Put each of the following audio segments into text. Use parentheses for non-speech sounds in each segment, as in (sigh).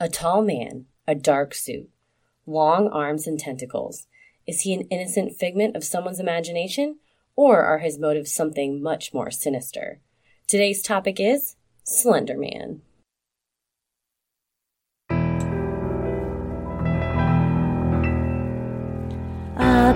A tall man, a dark suit, long arms and tentacles. Is he an innocent figment of someone's imagination, or are his motives something much more sinister? Today's topic is Slender Man. A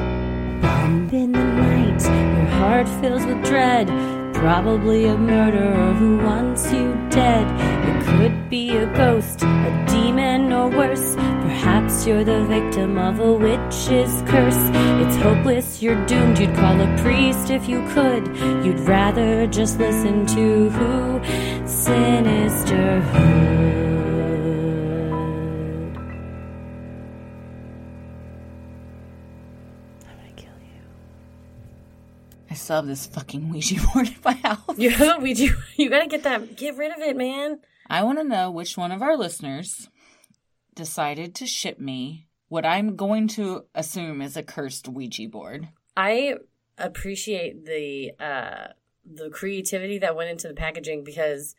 bump in the night, your heart fills with dread. Probably a murderer who wants you dead. It could be a ghost, a demon, or worse. Perhaps you're the victim of a witch's curse. It's hopeless, you're doomed. You'd call a priest if you could. You'd rather just listen to who? Sinisterhood. I'm gonna kill you. I still have this fucking Ouija board in my house. You we do. You gotta get that. Get rid of it, man. I want to know which one of our listeners decided to ship me what I'm going to assume is a cursed Ouija board. I appreciate the uh the creativity that went into the packaging because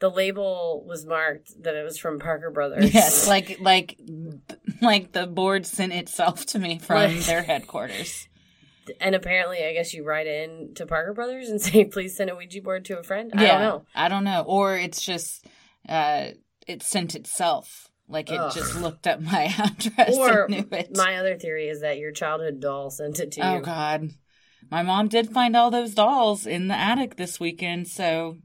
the label was marked that it was from Parker Brothers. (laughs) Yes, (laughs) like like like the board sent itself to me from Like- their headquarters. and apparently, I guess you write in to Parker Brothers and (laughs) say, "Please send a Ouija board to a friend." I yeah, don't know. I don't know, or it's just uh, it sent itself. Like it Ugh. just looked up my (laughs) address Or and knew it. my other theory is that your childhood doll sent it to oh you. God, my mom did find all those dolls in the attic this weekend, so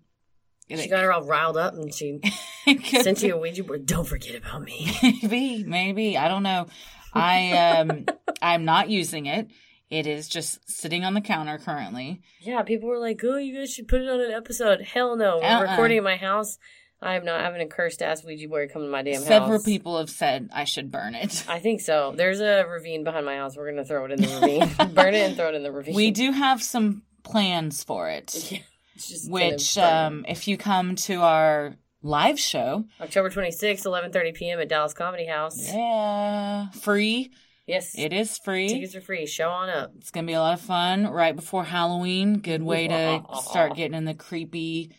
She got her all riled up and she (laughs) sent you a Ouija board. Don't forget about me. (laughs) maybe maybe i don't know i um i'm not using it it is just sitting on the counter currently Yeah, people were like, "Oh, you guys should put it on an episode." Hell no, we're Uh-uh. recording at my house. I'm not having a cursed ass Ouija board come to my damn several house. Several people have said i should burn it I think so. There's a ravine behind my house. We're gonna throw it in the ravine, (laughs) burn it, and throw it in the ravine. we do have some plans for it (laughs) Yeah, just which um if you come to our live show October 26th, 11:30 p.m. at Dallas Comedy House. yeah free Yes, it is free tickets are free. Show on up. it's gonna be a lot of fun right before halloween good way to (laughs) start getting in the creepy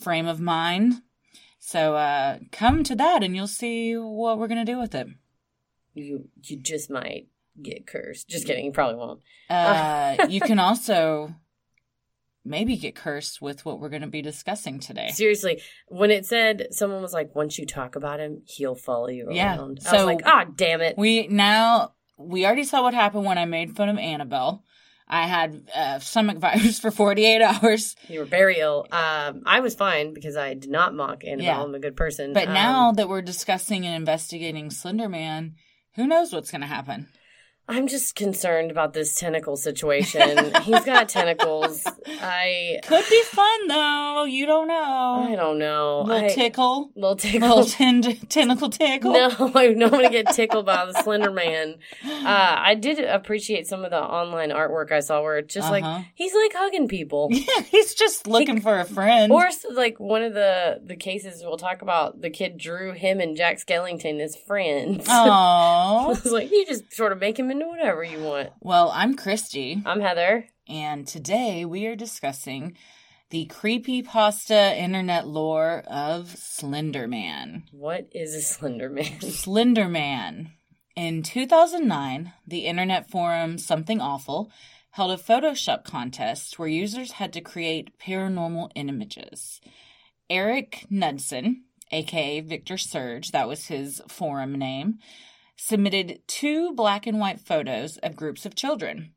frame of mind so uh come to that and you'll see what we're gonna do with it You you just might get cursed. Just kidding. You probably won't. uh (laughs) you can also maybe get cursed with what we're gonna be discussing today Seriously, when it said someone was like, "Once you talk about him, he'll follow you Yeah, around," I so- was like, "Ah, damn it!" we now we already saw what happened when i made fun of annabelle i had uh, stomach (laughs) virus for 48 hours You were very ill. Um, I was fine because I did not mock Annabelle. Yeah. I'm a good person. but Um, now that we're discussing and investigating slender man who knows what's gonna happen I'm just concerned about this tentacle situation. He's got (laughs) tentacles. I Could be fun though. You don't know. I don't know. little I, tickle, little tickle. (laughs) little ten- tentacle tickle. No, (laughs) I know I'm gonna get tickled by the Slender Man. Uh, I did appreciate some of the online artwork I saw where it's just Uh-huh. like he's like hugging people. Yeah, he's just looking for a friend. Or like one of the the cases we'll talk about, the kid drew him and Jack Skellington as friends. Aww. like, you just sort of make him into whatever you want. well, I'm Christy, I'm Heather. and today we are discussing the creepy pasta internet lore of Slender Man. What is a Slender Man? (laughs) Slender Man. In 2009, the internet forum Something Awful held a Photoshop contest where users had to create paranormal images. Eric Knudsen, aka Victor Surge, that was his forum name, submitted two black and white photos of groups of children.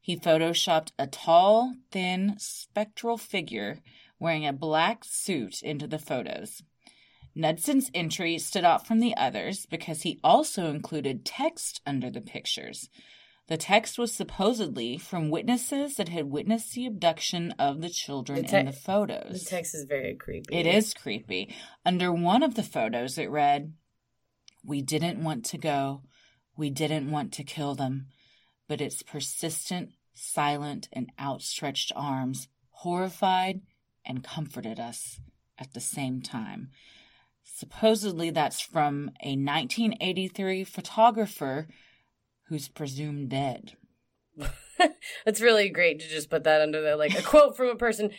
He photoshopped a tall, thin, spectral figure wearing a black suit into the photos. Knudsen's entry stood out from the others because he also included text under the pictures. The text was supposedly from witnesses that had witnessed the abduction of the children The te- in the photos. The text is very creepy. It is creepy. Under one of the photos, it read, We didn't want to go. We didn't want to kill them. But its persistent, silent, and outstretched arms horrified and comforted us at the same time. Supposedly, that's from a 1983 photographer who's presumed dead. (laughs) It's really great to just put that under there, like a quote from a person.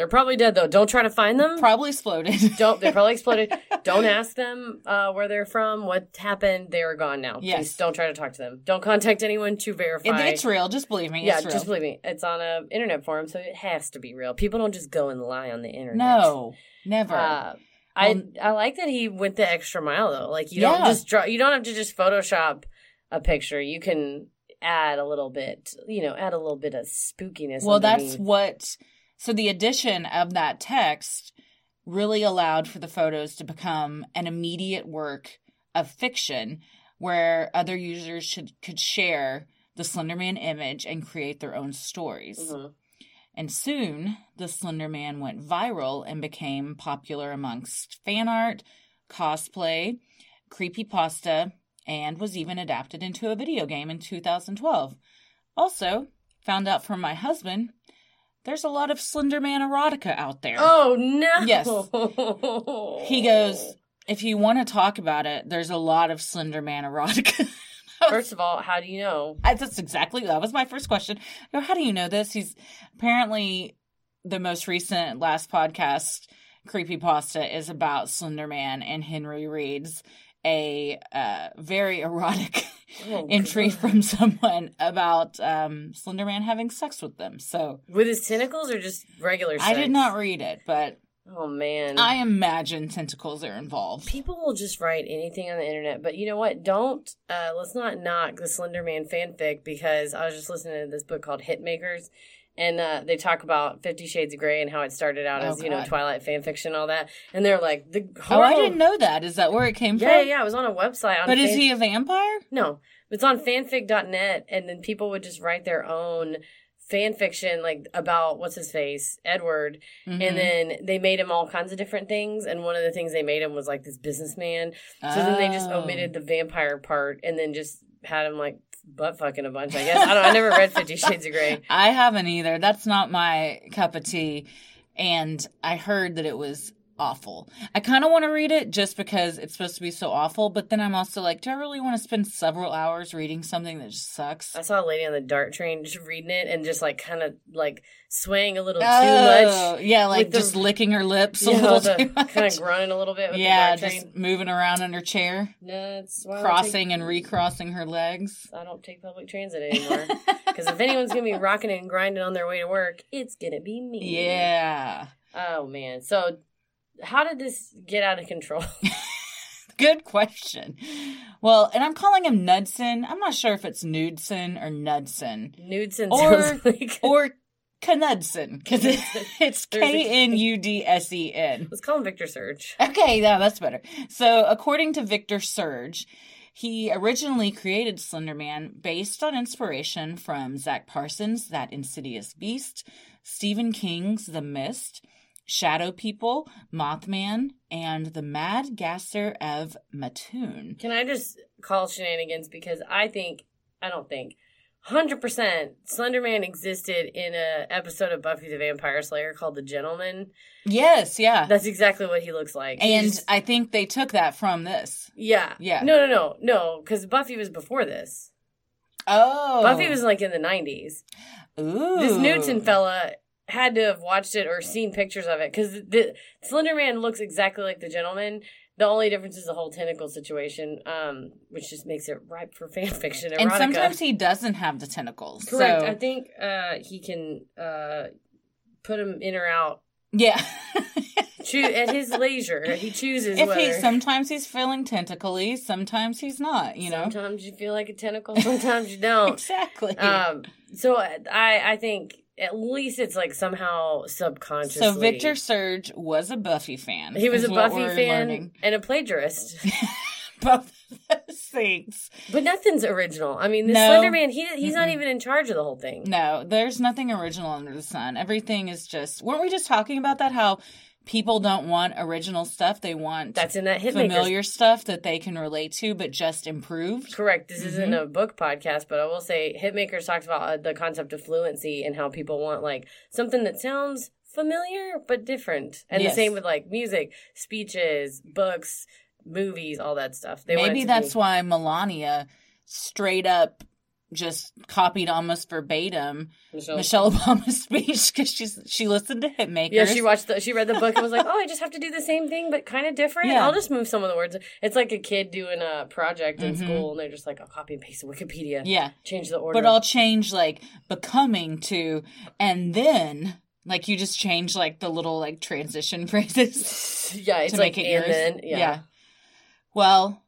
They're probably dead though. Don't try to find them. Probably exploded. (laughs) Don't. They probably exploded. (laughs) don't ask them uh, where they're from, what happened. They are gone now. Yes. Please don't try to talk to them. Don't contact anyone to verify. It- it's real. Just believe me. yeah, just believe me. It's on a internet forum, so it has to be real. People don't just go and lie on the internet. no, never. Uh, I I like that he went the extra mile though. Like you Yeah. don't just draw. You don't have to just Photoshop a picture. You can add a little bit. You know, add a little bit of spookiness. well, that's what. So the addition of that text really allowed for the photos to become an immediate work of fiction where other users should could share the Slenderman image and create their own stories. Mhm. And soon, the Slender Man went viral and became popular amongst fan art, cosplay, creepypasta, and was even adapted into a video game in 2012. Also, found out from my husband, there's a lot of Slenderman erotica out there. Oh no! Yes. (laughs) He goes, if you want to talk about it, there's a lot of Slenderman erotica. (laughs) First of all, how do you know? I- That's exactly that was my first question. Go, How do you know this? He's apparently the most recent last podcast creepy pasta is about Slenderman and Henry reads a uh, very erotic Oh, (laughs) entry God. from someone about um, Slender Man having sex with them. So with his tentacles or just regular. I did not read it, but Oh man, I imagine tentacles are involved. People will just write anything on the internet, but you know what? Don't uh, let's not knock the Slender Man fanfic because I was just listening to this book called Hitmakers, and uh, they talk about Fifty Shades of Grey and how it started out Oh, as you know Twilight fan fiction and all that, and they're like the Oh, I didn't know that. Is that where it came Yeah, yeah, from? yeah, it was on a website. On But is he a vampire? No, it's on fanfic.net, and then people would just write their own fan fiction like about what's his face Edward Mhm. and then they made him all kinds of different things and one of the things they made him was like this businessman so then they just Oh. omitted the vampire part and then just had him like butt fucking a bunch i guess i don't i never read 50 shades of gray (laughs) I haven't either. That's not my cup of tea. And I heard that it was awful. I kind of want to read it just because it's supposed to be so awful, but then I'm also like, do I really want to spend several hours reading something that just sucks? i saw a lady on the dart train just reading it and just like kind of like swaying a little too Oh, much yeah, like with the- just licking her lips a little too much. kind of grunting a little bit with yeah, the just train moving around in her chair, no, why crossing take- and recrossing her legs. I don't take public transit anymore. Because if anyone's gonna be rocking and grinding on their way to work, it's gonna be me. (laughs) yeah. Oh man. So, how did this get out of control? (laughs) Good question. Well, and I'm calling him Nudson. I'm not sure if it's Nudson or Nudson. Nudson Or- (laughs) like. or Knudsen because it, (laughs) it's K N U D S E N. Let's call him Victor Surge. Okay, yeah, that's better. So, according to Victor Surge, he originally created Slenderman based on inspiration from Zach Parsons' That Insidious Beast, Stephen King's The Mist, Shadow People, Mothman, and The Mad Gasser of Mattoon. Can I just call shenanigans because I think I don't think. Hundred percent, Slenderman existed in a episode of Buffy the Vampire Slayer called The Gentleman. Yes, yeah. That's exactly what he looks like. And just- I think they took that from this. yeah, Yeah. No, no, no, no, because Buffy was before this. Oh. Buffy was like in the nineties. Ooh. This Newton fella had to have watched it or seen pictures of it because the Slender Man looks exactly like the gentleman. The only difference is the whole tentacle situation, um, which just makes it ripe for fan fiction. And sometimes he doesn't have the tentacles. correct. So, I think uh, he can uh, put them in or out yeah. Choo- at his leisure. He chooses. if whether. he sometimes he's feeling tentacly, sometimes he's not, you know. sometimes you feel like a tentacle, sometimes you don't. (laughs) Exactly. um, so I I think at least it's like somehow subconsciously. so Victor Surge was a Buffy fan. He was a Buffy fan learning. (laughs) and a plagiarist. (laughs) Both those things. But nothing's original. I mean, the No. Slender Man, he, he's not Mm-mm. even in charge of the whole thing. No, there's nothing original under the sun. Everything is just. Weren't we just talking about that? How people don't want original stuff; they want That's in that Hitmaker. familiar stuff that they can relate to, but just improved. Correct. This isn't Mm-hmm. a book podcast, but I will say Hitmakers talked about uh, the concept of fluency and how people want like something that sounds familiar but different. And Yes. the same with like music, speeches, books, movies, all that stuff. They Maybe that's be- why Melania straight up just copied almost verbatim Michelle. Michelle Obama's (laughs) speech because she's she listened to Hitmakers. Yeah, she watched the, she read the book and was like, "Oh, I just have to do the same thing, but kind of different. Yeah. I'll just move some of the words." It's like a kid doing a project in Mhm. school, and they're just like, "I'll copy and paste the Wikipedia, Yeah, change the order." but I'll change like becoming to and then like you just change like the little like transition (laughs) phrases. yeah, it's to like make it and yours. then yeah. Well,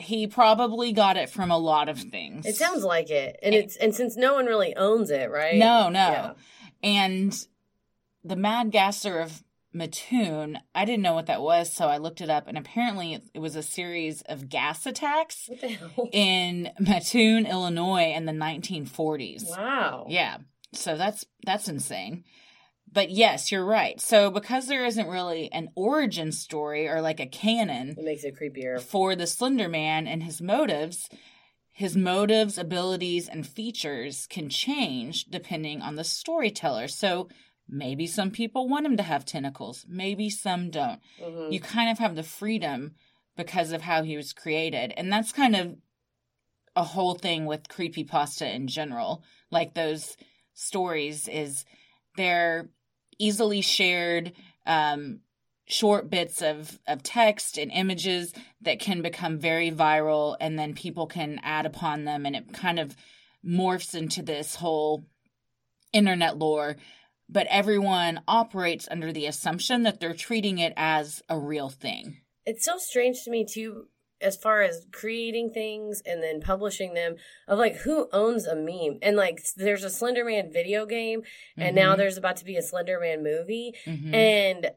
he probably got it from a lot of things. It sounds like it, and it's and since no one really owns it, right? No, no. Yeah. And the Mad Gasser of Mattoon, I didn't know what that was, so I looked it up, and apparently it, it was a series of gas attacks What the hell? (laughs) in Mattoon, Illinois, in the 1940s. Wow. Yeah, so that's that's insane. But yes, you're right. So because there isn't really an origin story or like a canon, It makes it creepier. for the Slender Man and his motives, his motives, abilities, and features can change depending on the storyteller. So maybe some people want him to have tentacles, maybe some don't. Mhm. You kind of have the freedom because of how he was created. And that's kind of a whole thing with creepypasta in general. Like those stories is they're easily shared um short bits of of text and images that can become very viral and then people can add upon them and it kind of morphs into this whole internet lore. But everyone operates under the assumption that they're treating it as a real thing. It's so strange to me too, as far as creating things and then publishing them. Of like who owns a meme, and like there's a Slenderman video game, and now Mhm. there's about to be a Slenderman movie, Mhm. and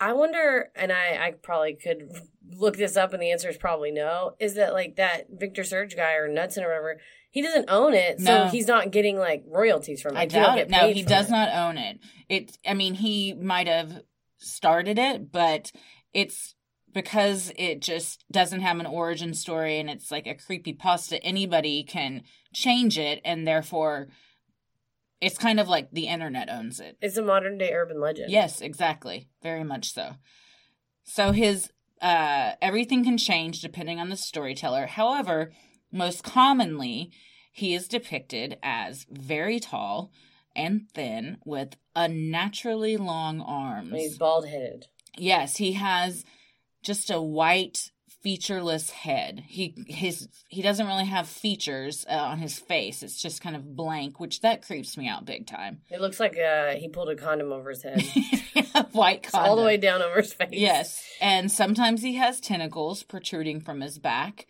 I wonder, and I I probably could (laughs) look this up, and the answer is probably no. Is that like that Victor Surge guy or Knudsen or whatever? He doesn't own it, so No. he's not getting like royalties from it. I doubt get it. No, he does it. not own it. It. I mean, he might have started it, but it's because it just doesn't have an origin story and it's like a creepy pasta. Anybody can change it, and therefore, it's kind of like the internet owns it. It's a modern day urban legend. Yes, exactly. Very much so. So his uh everything can change depending on the storyteller. However, most commonly he is depicted as very tall and thin with unnaturally long arms. He's bald headed. Yes, he has just a white featureless head. He his he doesn't really have features uh, on his face. It's just kind of blank, which that creeps me out big time. It looks like uh, he pulled a condom over his head. (laughs) white It's all the way down over his face. Yes, and sometimes he has tentacles protruding from his back.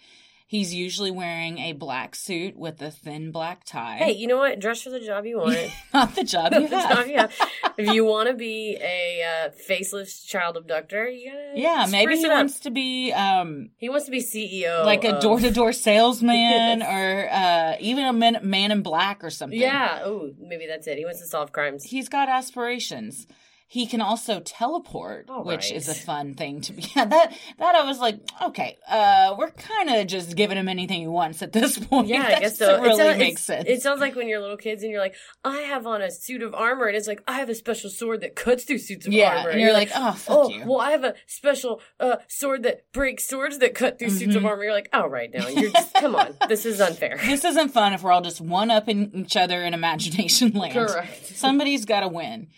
He's usually wearing a black suit with a thin black tie. Hey, you know what? Dress for the job you want. (laughs) not the job (laughs) you have. job you have. If you want to be a uh, faceless child abductor, you gotta. Yeah, maybe he it up. wants to be um He wants to be CEO. like a door to door salesman or uh even a man, man in black or something. Yeah. Oh, maybe that's it. He wants to solve crimes. He's got aspirations. He can also teleport, All which right. is a fun thing to be. (laughs) Yeah, that that I was like, okay, uh, we're kind of just giving him anything he wants at this (laughs) point. Yeah, That I guess so. Really it sounds, makes sense. It sounds like when you're little kids and you're like, I have on a suit of armor, and it's like I have a special sword that cuts through suits of yeah, armor. and you're like, oh, fuck oh, you. well, I have a special uh, sword that breaks swords that cut through suits of Mhm. armor. You're like, oh, right now, you're just (laughs) come on, this is unfair. this isn't fun if we're all just one upping each other in imagination land. Correct. Somebody's got to win.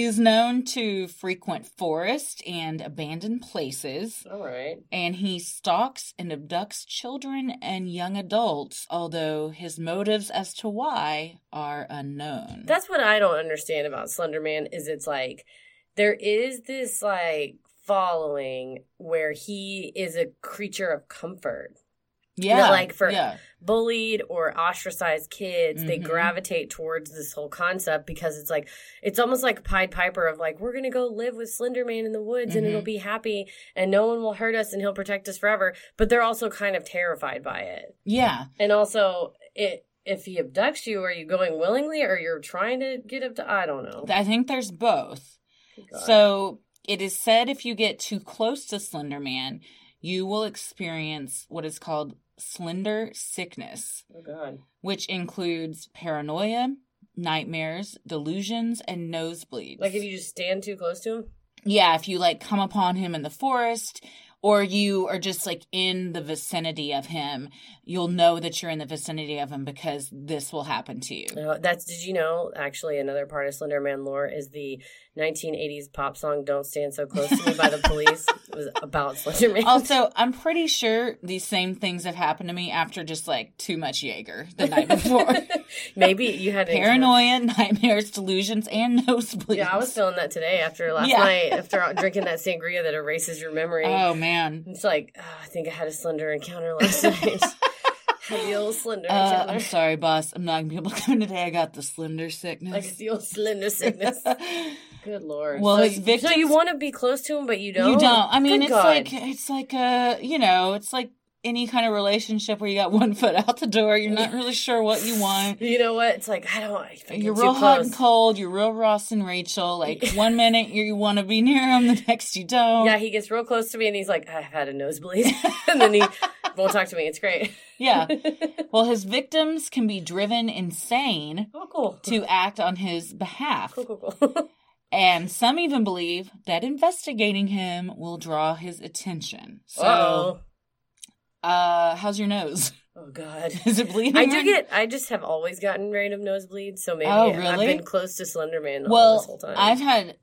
He's known to frequent forest and abandoned places, All right. and he stalks and abducts children and young adults, although his motives as to why are unknown. That's what I don't understand about Slenderman is it's like there is this like following where he is a creature of comfort. Yeah, like for- yeah, Bullied or ostracized kids, they Mhm. gravitate towards this whole concept because it's like it's almost like Pied Piper of like we're gonna go live with Slenderman in the woods and Mhm. it'll be happy and no one will hurt us and he'll protect us forever. But they're also kind of terrified by it. yeah. And also it if he abducts you, are you going willingly or you're trying to get up to I don't know. I think there's both. God. So it is said if you get too close to Slenderman, you will experience what is called slender sickness, Oh god. which includes paranoia, nightmares, delusions, and nosebleeds. Like if you just stand too close to him? yeah, if you like come upon him in the forest or you are just like in the vicinity of him, you'll know that you're in the vicinity of him because this will happen to you. Uh, that's did you know? Actually, another part of Slender Man lore is the 1980s pop song "Don't Stand So Close to Me" by the Police. it (laughs) was about Slender Man. Also, I'm pretty sure these same things have happened to me after just like too much Jaeger the night before. (laughs) Maybe you had Paranoia, nightmares, delusions, and nosebleeds. Yeah, I was feeling that today after last Yeah. night after drinking that sangria that erases your memory. Oh man. It's like oh, I think I had a slender encounter last (laughs) night. Old slender Uh. I'm sorry, boss. I'm not gonna be able to come today. I got the slender sickness. Like the old slender sickness. (laughs) Good lord. Well, so, his you- so you want to be close to him, but you don't. You don't. I mean, Good it's God. like it's like a you know, it's like any kind of relationship where you got (laughs) one foot out the door. You're not really sure what you want. You know what? It's like I don't. I You're real hot and cold. You're real Ross and Rachel. Like (laughs) one minute you want to be near him, the next you don't. Yeah, he gets real close to me and he's like, I've had a nosebleed. (laughs) and then he won't talk to me. It's great. Yeah. Well, his victims can be driven insane Oh, cool. to act on his behalf. Cool, cool, cool. And some even believe that investigating him will draw his attention. So, Uh-oh. Uh, how's your nose? (laughs) Oh, God. Is it bleeding? I do get, I just have always gotten random nosebleeds. So maybe Oh, I've been close to Slender Man all this Well, whole time. I've had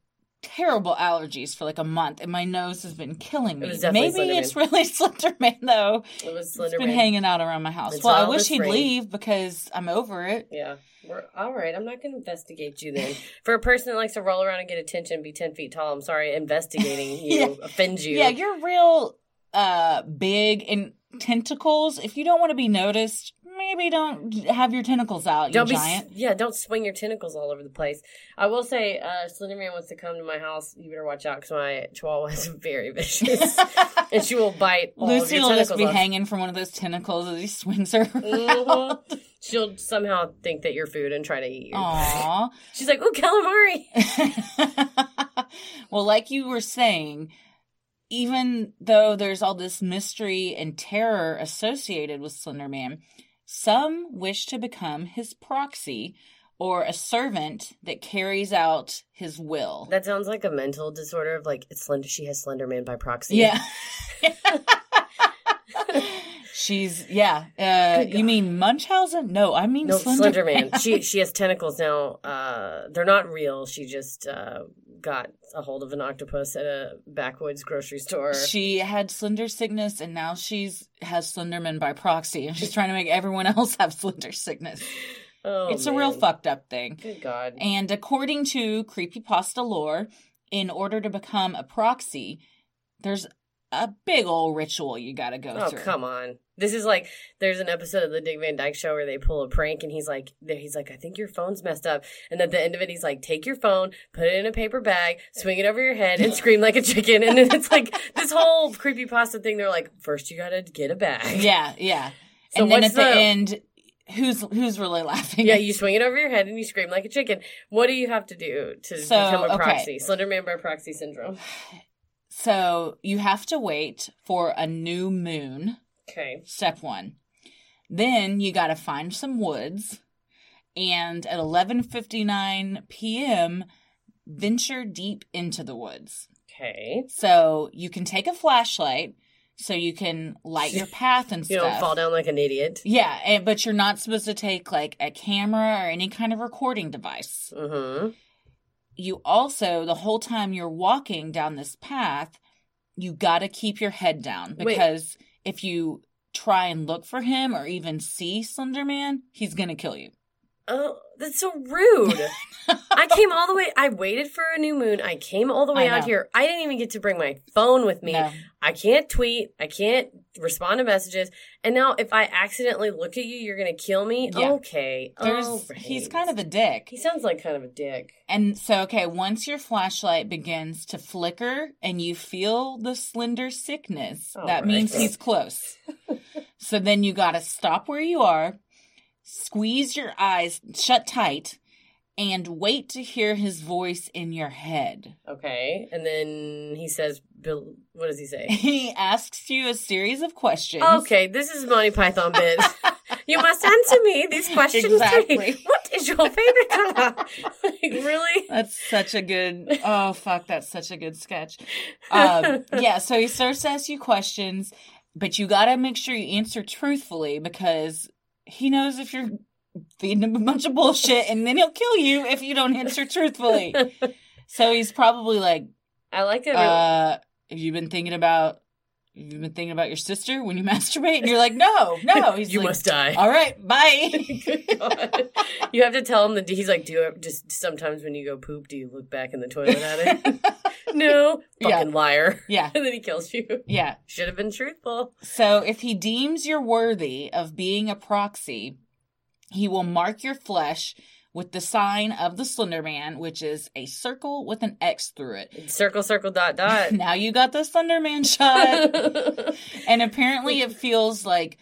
terrible allergies for like a month, and my nose has been killing me. was Maybe Slenderman. it's (laughs) really Slenderman though. it was It's Slender been hanging out around my house. It's well, I wish he'd rain. leave because I'm over it. Yeah. We're, all right. I'm not going to investigate you then. (laughs) For a person that likes to roll around and get attention and be 10 feet tall, I'm sorry, investigating you Yeah. offends you. Yeah, you're real uh big and tentacles. If you don't want to be noticed, maybe don't have your tentacles out, don't you be giant. yeah don't swing your tentacles all over the place i will say uh slenderman wants to come to my house you better watch out because my chihuahua is (laughs) very vicious (laughs) and she will bite Lucy will just be off. hanging from one of those tentacles as he swings her. Mhm. she'll somehow think that you're food and try to eat you Aww. (laughs) she's like oh calamari well, like you were saying, even though there's all this mystery and terror associated with Slender Man, some wish to become his proxy or a servant that carries out his will. that sounds like a mental disorder of like it's slender she has slenderman by proxy yeah. (laughs) (laughs) She's yeah. Uh, you mean Munchausen? No, I mean no Slender slenderman she she has tentacles now uh they're not real she just uh got a hold of an octopus at a backwoods grocery store She had slender sickness, and now she's has Slenderman by proxy, and she's trying to make everyone (laughs) else have slender sickness. oh, it's a real fucked up thing. Good God. And according to creepypasta lore, in order to become a proxy, there's a big old ritual you got to go Oh through. Oh, come on! This is like there's an episode of the Dick Van Dyke Show where they pull a prank, and he's like, he's like, I think your phone's messed up, and at the end of it, he's like, take your phone, put it in a paper bag, swing it over your head, and scream like a chicken, and then it's like this whole creepy pasta thing. They're like, first you gotta get a bag, Yeah, yeah. So and then at the, the- end, who's who's really laughing? Yeah, you swing it over your head and you scream like a chicken. What do you have to do to So, become a okay. proxy? Slenderman by proxy syndrome. So you have to wait for a new moon. Okay. Step one. Then you got to find some woods, and at 11:59 p.m., venture deep into the woods. Okay. So you can take a flashlight, so you can light your (laughs) path and You stuff. don't fall down like an idiot. Yeah, and, but you're not supposed to take like a camera or any kind of recording device. Mm-hmm. You also, the whole time you're walking down this path, you got to keep your head down Wait. If you try and look for him or even see Slenderman, he's going to kill you. Oh, that's so rude. I (laughs) came all the way. I waited for a new moon. I came all the way out here. I didn't even get to bring my phone with me. No. I can't tweet. I can't respond to messages. And now, if I accidentally look at you, you're gonna kill me. Yeah. Okay. There's All he's kind of a dick. He sounds like kind of a dick. And so okay, once your flashlight begins to flicker and you feel the slender sickness, All that right. means he's close. (laughs) so then you got to stop where you are, squeeze your eyes shut tight and wait to hear his voice in your head. Okay. And then he says, "Bill, what does he say?" (laughs) He asks you a series of questions. okay, this is Monty Python bit. (laughs) you must answer me these questions. Exactly. (laughs) What is your favorite color? like, really? That's such a good. Oh fuck, that's such a good sketch. Um, yeah, so he starts to ask you questions, but you got to make sure you answer truthfully because he knows if you're feeding him a bunch of bullshit, and then he'll kill you if you don't answer truthfully. (laughs) So he's probably like, I like it. uh, "Have you been thinking about?" Have you been thinking about your sister when you (laughs) masturbate? And you're like, no, no. (laughs) He's you like, must die. All right, bye. (laughs) Oh God. You have to tell him that he's like, do you just sometimes when you go poop, do you look back in the toilet at it? no, Yeah. fucking liar. yeah, And then he kills you. yeah. Should have been truthful. So if he deems you're worthy of being a proxy, he will mark your flesh with the sign of the Slender Man, which is a circle with an X through it. Circle, circle, dot, dot. (laughs) Now you got the Slender Man shot. (laughs) and apparently it feels like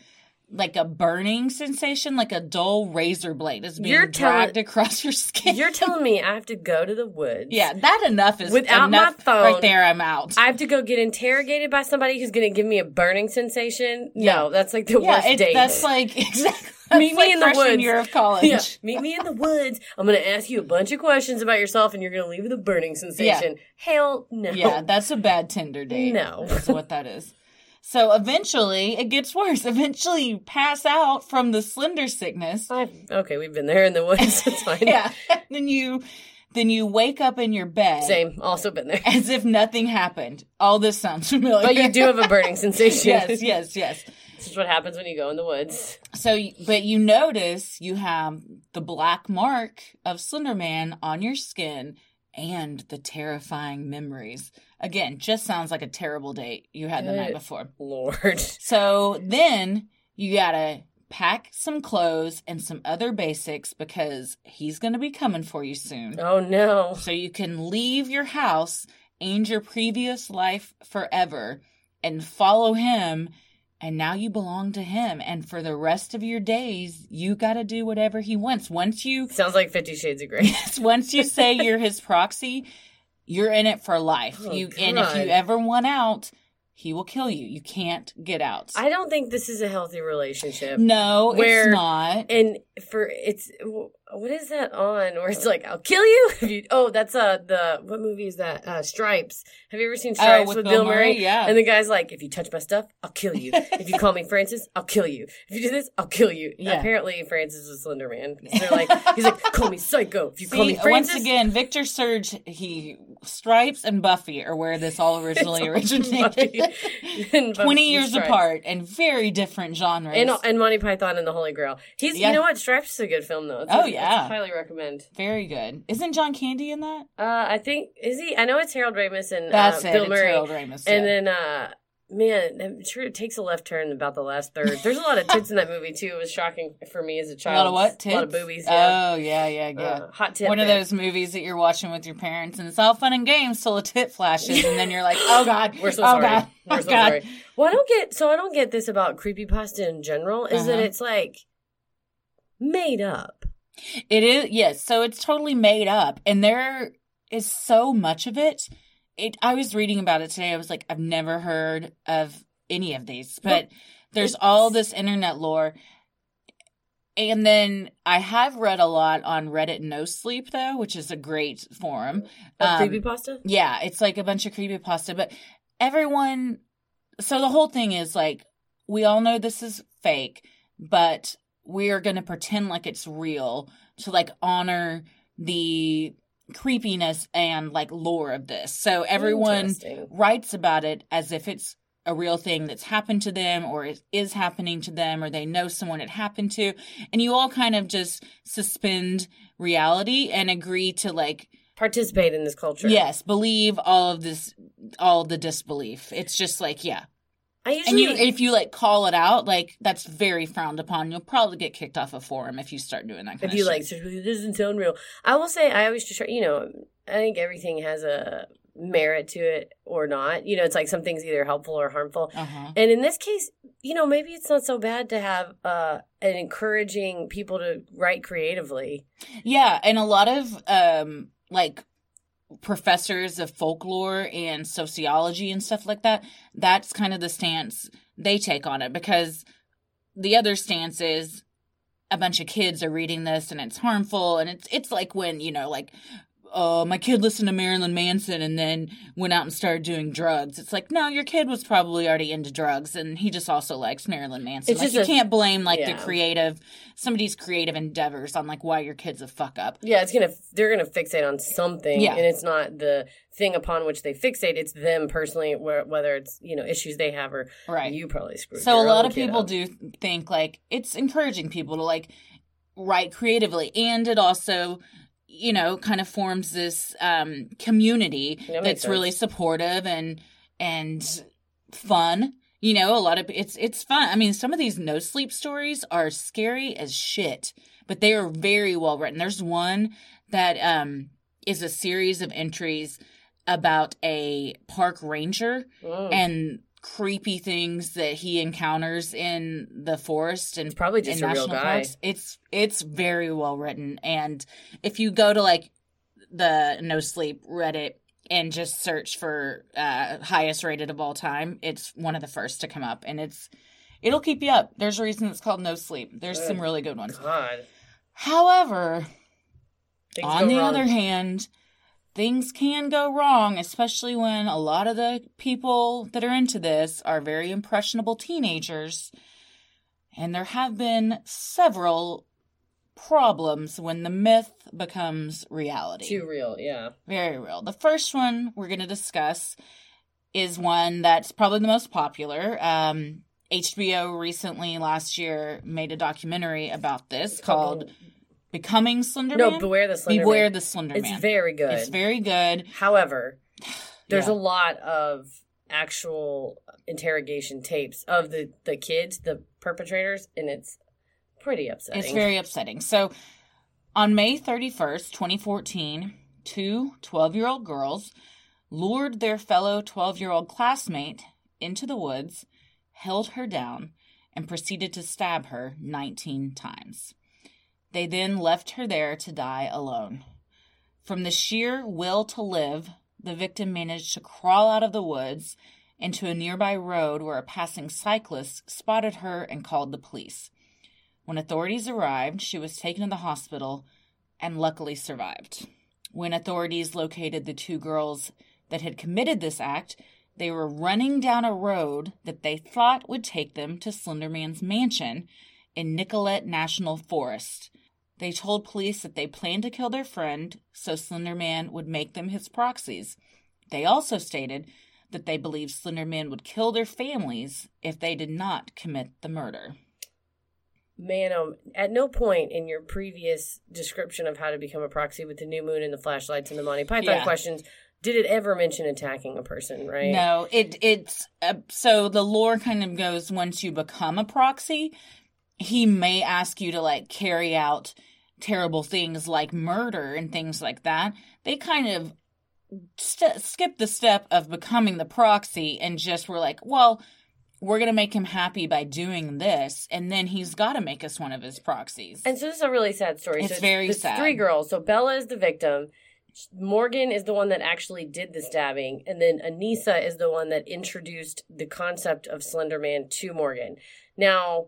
like a burning sensation, like a dull razor blade is being You're dragged across your skin. You're telling me I have to go to the (laughs) woods. yeah, that enough is Without my phone, right there. I'm out. I have to go get interrogated by somebody who's going to give me a burning sensation. Yeah. No, that's like the yeah, worst date. that's like (laughs) exactly. (laughs) That's Meet me in the woods. year of college. Yeah, meet me in the woods. I'm going to ask you a bunch of questions about yourself, and you're going to leave with a burning sensation. Hell no. Yeah, that's a bad Tinder date. No. That's what that is. So eventually it gets worse. (laughs) Eventually you pass out from the slender sickness. I've, okay, we've been there in the woods. It's (laughs) fine. Yeah. And (laughs) then you then you wake up in your bed Same. Also been there. as if nothing happened. All this sounds familiar. But you do have a burning sensation. yes, yes, yes. This is what happens when you go in the woods. So but you notice you have the black mark of Slenderman on your skin and the terrifying memories. Again, just sounds like a terrible date you had the night before. Lord. (laughs) So then you gotta pack some clothes and some other basics because he's gonna be coming for you soon. Oh no. So you can leave your house and your previous life forever and follow him. And now you belong to him. And for the rest of your days, you gotta do whatever he wants. Once you Sounds like Fifty Shades of Grey. (laughs) once you say you're his proxy, you're in it for life. Oh, you and if you ever want out, he will kill you. You can't get out. I don't think this is a healthy relationship. No, Where- it's not. And for it's what is that on? Where it's like I'll kill you. (laughs) You oh, that's uh the what movie is that? Uh Stripes. Have you ever seen Stripes with with, Bill Bill Murray? Murray? Yeah. And the guy's like, if you touch my stuff, I'll kill you. if you call me Francis, I'll kill you. If you do this, I'll kill you. Yeah. Apparently, Francis is Slender Man. (laughs) They're like, he's like, call me Psycho. If you call me See, Francis, once again, Victor Surge, he Stripes and Buffy are where this all (laughs) originally all originated. Twenty years Stripes. apart and very different genres. And, and Monty Python and the Holy Grail. He's, Yeah. you know what? Stripes is a good film though. It's Oh, yeah. highly recommend. very good. Isn't John Candy in that? Uh, I think is he? I know it's Harold Ramis and That's uh, it. Bill it's Murray. Harold Ramis. And yeah. then, uh, man, I'm sure it takes a left turn about the last third. There's a lot of tits in that movie too. It was shocking for me as a child. a lot of what? Tits? A lot of boobies. Yeah. Oh yeah, yeah, yeah. Uh, hot tit. One of those movies that you're watching with your parents, and it's all fun and games till a tit flashes, and then you're like, "Oh God, (laughs) We're so oh sorry. God, We're oh so God." sorry. Well, I don't get. So I don't get this about creepypasta in general. Is that Uh-huh. it's like made up. It is yes, so it's totally made up, and there is so much of it. It. I was reading about it today. I was like, I've never heard of any of these, but there's all this internet lore. And then I have read a lot on Reddit No Sleep though, which is a great forum. Um, creepypasta. Yeah, it's like a bunch of creepypasta, but everyone so the whole thing is like we all know this is fake, but we are going to pretend like it's real to like honor the creepiness and like lore of this. So everyone writes about it as if it's a real thing that's happened to them or is, is happening to them or they know someone it happened to and you all kind of just suspend reality and agree to like participate in this culture. Yes, believe all of this, all the disbelief. It's just like, yeah. I And usually you, if you like call it out, like that's very frowned upon. You'll probably get kicked off a forum if you start doing that kind if you like, this it doesn't sound real. I will say, I always just try. You know, I think everything has a merit to it or not. You know, it's like something's either helpful or harmful. uh-huh. And in this case, you know, maybe it's not so bad to have uh, an encouraging people to write creatively. Yeah, and a lot of um like professors of folklore and sociology and stuff like that, that's kind of the stance they take on it because the other stance is a bunch of kids are reading this and it's harmful and it's it's like when you know like oh, my kid listened to Marilyn Manson and then went out and started doing drugs. It's like, no, your kid was probably already into drugs and he just also likes Marilyn Manson. It's like, just you a- can't blame like yeah. the creative, somebody's creative endeavors on like why your kid's a fuck up. Yeah, it's gonna they're gonna fixate on something, Yeah. and it's not the thing upon which they fixate. It's them personally, whether it's you know issues they have or Right. you probably screwed. Up. So a lot of people up. do think like it's encouraging people to like write creatively and it also you know kind of forms this um community That that's really supportive and and fun you know a lot of it's it's fun. I mean some of these no sleep stories are scary as shit but they are very well written. There's one that um is a series of entries about a park ranger Mm. and creepy things that he encounters in the forest and It's probably just in a real national guy. parks. It's it's very well written, and if you go to like the No Sleep Reddit and just search for uh, highest rated of all time, it's one of the first to come up, and it's it'll keep you up. There's a reason it's called No Sleep. There's some really good ones. God, However, Things on the wrong. other hand, things can go wrong, especially when a lot of the people that are into this are very impressionable teenagers. And there have been several problems when the myth becomes reality. too real, yeah. Very real. The first one we're going to discuss is one that's probably the most popular. Um, HBO recently, last year, made a documentary about this called Becoming Slender No, Man. beware the Slender Beware Man. the Slender It's Man. very good. It's very good. However, (sighs) there's Yeah. a lot of actual interrogation tapes of the the kids, the perpetrators, and it's pretty upsetting. It's very upsetting. So, on May 31st, 2014, two 12 year old girls lured their fellow 12 year old classmate into the woods, held her down, and proceeded to stab her 19 times. They then left her there to die alone. From the sheer will to live, the victim managed to crawl out of the woods into a nearby road where a passing cyclist spotted her and called the police. When authorities arrived, she was taken to the hospital and luckily survived. When authorities located the two girls that had committed this act, they were running down a road that they thought would take them to Slenderman's mansion in Nicolet National Forest. They told police that they planned to kill their friend so Slenderman would make them his proxies. They also stated that they believed Slenderman would kill their families if they did not commit the murder. Man, um, at no point in your previous description of how to become a proxy with the new moon and the flashlights and the Monty Python Yeah. questions did it ever mention attacking a person, right? No, it it's uh, so the lore kind of goes once you become a proxy, he may ask you to like carry out terrible things like murder and things like that. They kind of st- skip the step of becoming the proxy and just were like, well, we're gonna make him happy by doing this, and then he's got to make us one of his proxies. And so this is a really sad story. It's so very it's sad. Three girls. So Bella is the victim. Morgan is the one that actually did the stabbing, and then Anissa is the one that introduced the concept of Slender Man to Morgan. Now,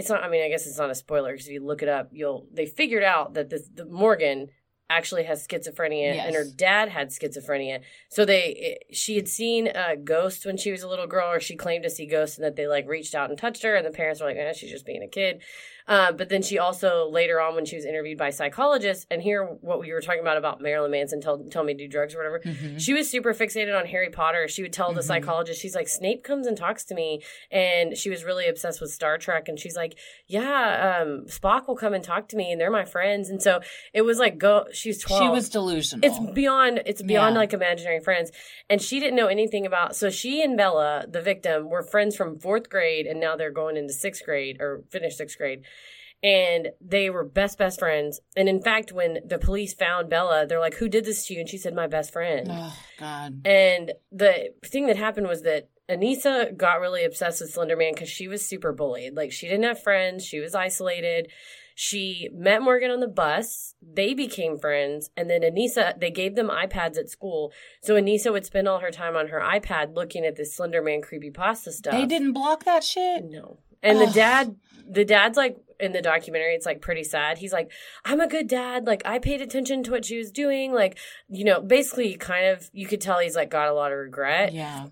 it's not. I mean, I guess it's not a spoiler because if you look it up, you'll. They figured out that this the Morgan actually has schizophrenia, and her dad had schizophrenia. So they, she had seen a ghost when she was a little girl, or she claimed to see ghosts, and that they like reached out and touched her, and the parents were like, eh, "She's just being a kid." Uh, but then she also later on, when she was interviewed by psychologists, and here what we were talking about about Marilyn Manson tell tell me to do drugs or whatever. Mhm. She was super fixated on Harry Potter. She would tell the Mhm. psychologist, she's like, Snape comes and talks to me, and she was really obsessed with Star Trek, and she's like, yeah, um, Spock will come and talk to me, and they're my friends, and so it was like, go. She's twelve. She was delusional. It's beyond. It's beyond Yeah. like imaginary friends, and she didn't know anything about. So she and Bella, the victim, were friends from fourth grade, and now they're going into sixth grade or finished sixth grade, and they were best best friends. And in fact, when the police found Bella, they're like, "Who did this to you?" And she said, "My best friend." oh God. And the thing that happened was that Anissa got really obsessed with Slender Man because she was super bullied. Like she didn't have friends, she was isolated. She met Morgan on the bus. They became friends, and then Anissa they gave them iPads at school. So Anissa would spend all her time on her iPad looking at this Slender Man creepypasta stuff. They didn't block that shit. No. And the dad, the dad's like in the documentary, it's like pretty sad. He's like, I'm a good dad. Like, I paid attention to what she was doing. Like, you know, basically, kind of, you could tell he's like got a lot of regret. Yeah.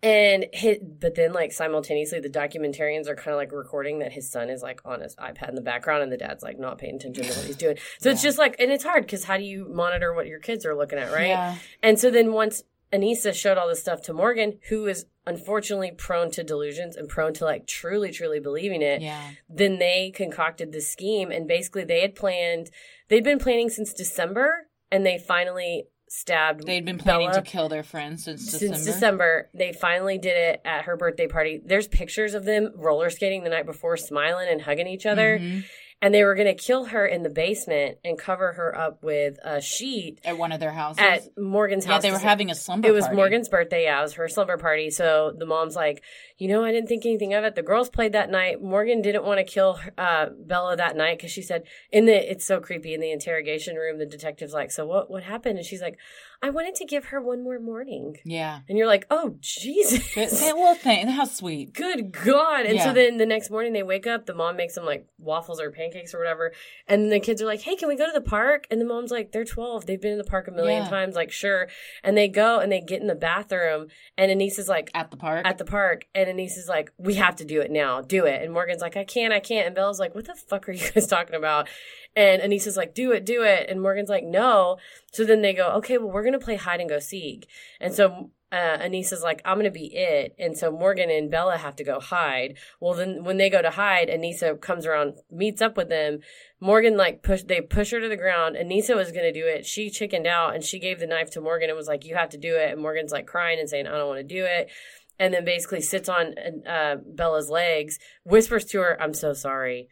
And hit, but then like simultaneously, the documentarians are kind of like recording that his son is like on his iPad in the background, and the dad's like not paying attention to what he's doing. So it's just like, and it's hard because how do you monitor what your kids are looking at, right? Yeah. And so then once Anissa showed all this stuff to Morgan, who is unfortunately prone to delusions and prone to like truly, truly believing it, Yeah. then they concocted this scheme. And basically, they had planned, they'd been planning since December, and they finally stabbed. They'd been planning Bella to kill their friend since December. Since December, they finally did it at her birthday party. There's pictures of them roller skating the night before, smiling and hugging each other. Mhm. And they were going to kill her in the basement and cover her up with a sheet At one of their houses. at Morgan's yeah, house. Yeah, they were having a slumber it was party. Morgan's birthday. Yeah, it was her slumber party. So the mom's like, you know, I didn't think anything of it. The girls played that night. Morgan didn't want to kill uh, Bella that night because she said in the it's so creepy in the interrogation room. The detective's like, so what? What happened? And she's like, I wanted to give her one more morning. Yeah. And you're like, oh Jesus. Say, well, thank. How sweet. Good God. And Yeah. so then the next morning they wake up, the mom makes them like waffles or pancakes or whatever. And the kids are like, hey, can we go to the park? And the mom's like, they're 12. They've been in the park a million Yeah. times. Like, sure. And they go and they get in the bathroom. And Anise is like, At the park. at the park. And Anise is like, we have to do it now. Do it. And Morgan's like, I can't, I can't. And Bella's like, what the fuck are you guys talking about? And Anise is like, do it, do it. And Morgan's like, no. So then they go, okay, well, we're going to play hide and go seek. And so uh, Anise is like, I'm going to be it. And so Morgan and Bella have to go hide. Well, then when they go to hide, Anissa comes around, meets up with them. Morgan, like, push, they push her to the ground. Anissa was going to do it. She chickened out and she gave the knife to Morgan and was like, you have to do it. And Morgan's like crying and saying, I don't want to do it. And then basically sits on uh, Bella's legs, whispers to her, I'm so sorry.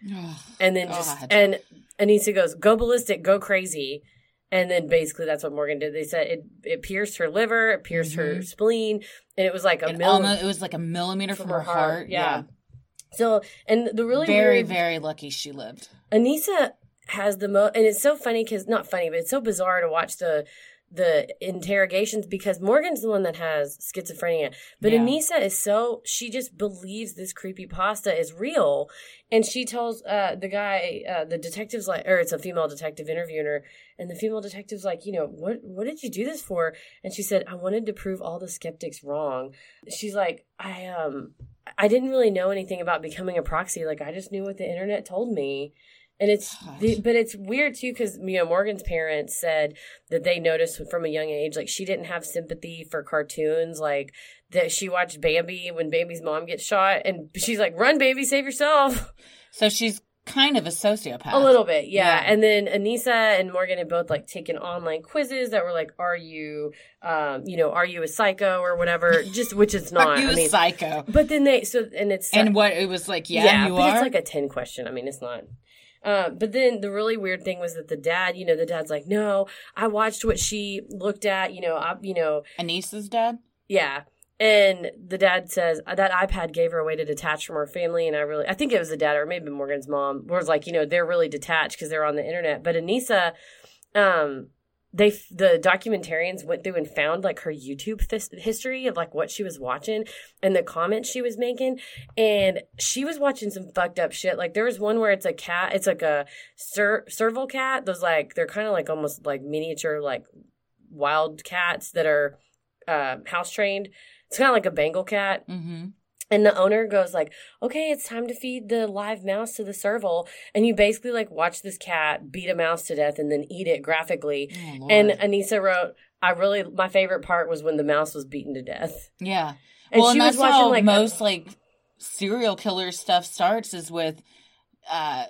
And then just, God. and Anissa goes, go ballistic, go crazy. And then basically that's what Morgan did. They said it, it pierced her liver, it pierced her spleen, and it was like a It, almost, it was like a millimeter from, her heart. Yeah. So, and the really Very, weird, very lucky she lived. Anissa has the most, and it's so funny because not funny, but it's so bizarre to watch the the interrogations because Morgan's the one that has schizophrenia, but Yeah. Anissa is so she just believes this creepy pasta is real, and she tells uh the guy, uh the detective's like, or it's a female detective interviewing her, and the female detective's like, you know, what what did you do this for? And she said, I wanted to prove all the skeptics wrong. She's like, I um. I didn't really know anything about becoming a proxy. Like I just knew what the internet told me. And it's, Gosh. but it's weird too because you know Morgan's parents said that they noticed from a young age, like she didn't have sympathy for cartoons, like that she watched Bambi when Bambi's mom gets shot, and she's like, "Run, baby, save yourself." So she's kind of a sociopath. A little bit, yeah. Yeah. And then Anissa and Morgan had both like taken online quizzes that were like, "Are you, um, you know, are you a psycho or whatever?" (laughs) Just which it's not. Are you I a mean, psycho? but then they so and it's And what it was like, yeah, you but are. it's like a 10 question. I mean, it's not. Uh, but then the really weird thing was that the dad, you know, the dad's like, no, I watched what she looked at, you know, I, you know, Anissa's dad. yeah. And the dad says uh, that iPad gave her a way to detach from her family. And I really, I think it was the dad or maybe Morgan's mom was like, you know, they're really detached because they're on the internet. But Anissa, um, they the documentarians went through and found like her YouTube fis- history of like what she was watching and the comments she was making, and she was watching some fucked up shit. Like there was one where it's a cat, it's like a ser- serval cat. Those like they're kind of like almost like miniature like wild cats that are uh, house trained. It's kind of like a Bengal cat. Mm-hmm. And the owner goes like, "Okay, it's time to feed the live mouse to the serval." And you basically like watch this cat beat a mouse to death and then eat it graphically. Oh, And Anissa wrote, "I really my favorite part was when the mouse was beaten to death." yeah. And well, she and was that's watching how like most like serial killer stuff starts is with uh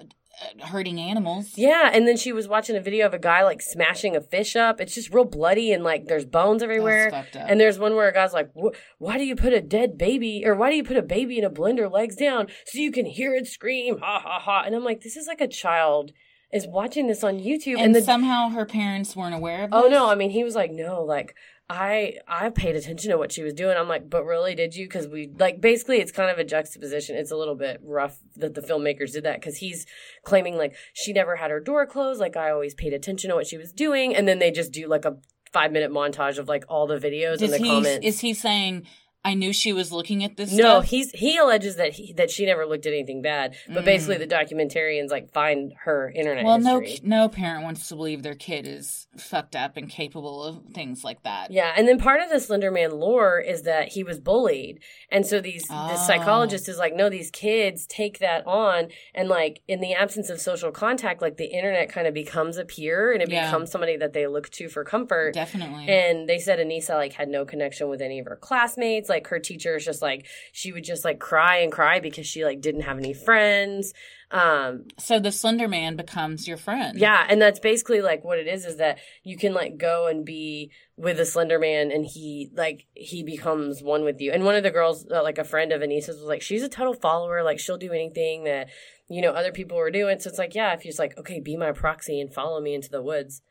hurting animals. yeah, and then she was watching a video of a guy like smashing a fish up. It's just real bloody and like there's bones everywhere. And there's one where a guy's like, "Why do you put a dead baby or why do you put a baby in a blender legs down so you can hear it scream ha ha ha?" And I'm like, "This is like a child is watching this on YouTube And, the somehow her parents weren't aware of this. Oh no, I mean he was like, no, like I I paid attention to what she was doing. I'm like, but really, did you? Because we like basically, it's kind of a juxtaposition. It's a little bit rough that the filmmakers did that because he's claiming like she never had her door closed. Like I always paid attention to what she was doing, and then they just do like a five minute montage of like all the videos Does and the he, comments. is he saying I knew she was looking at this No, stuff. he's he alleges that he, that she never looked at anything bad, but basically Mm. the documentarians like find her internet well, no, history. no parent wants to believe their kid is fucked up and capable of things like that. Yeah, and then part of the Slender Man lore is that he was bullied, and so these Oh. the psychologist is like, no, these kids take that on, and like in the absence of social contact, like the internet kind of becomes a peer, and it Yeah. becomes somebody that they look to for comfort. Definitely. And they said Anissa like had no connection with any of her classmates. Like her teacher is just like she would just like cry and cry because she like didn't have any friends. Um, so the Slender Man becomes your friend. yeah, and that's basically like what it is is that you can like go and be with a slender man and he like he becomes one with you. And one of the girls uh, like a friend of Anissa's was like she's a total follower, like she'll do anything that you know other people were doing. So it's like yeah, if you're just like okay, be my proxy and follow me into the woods.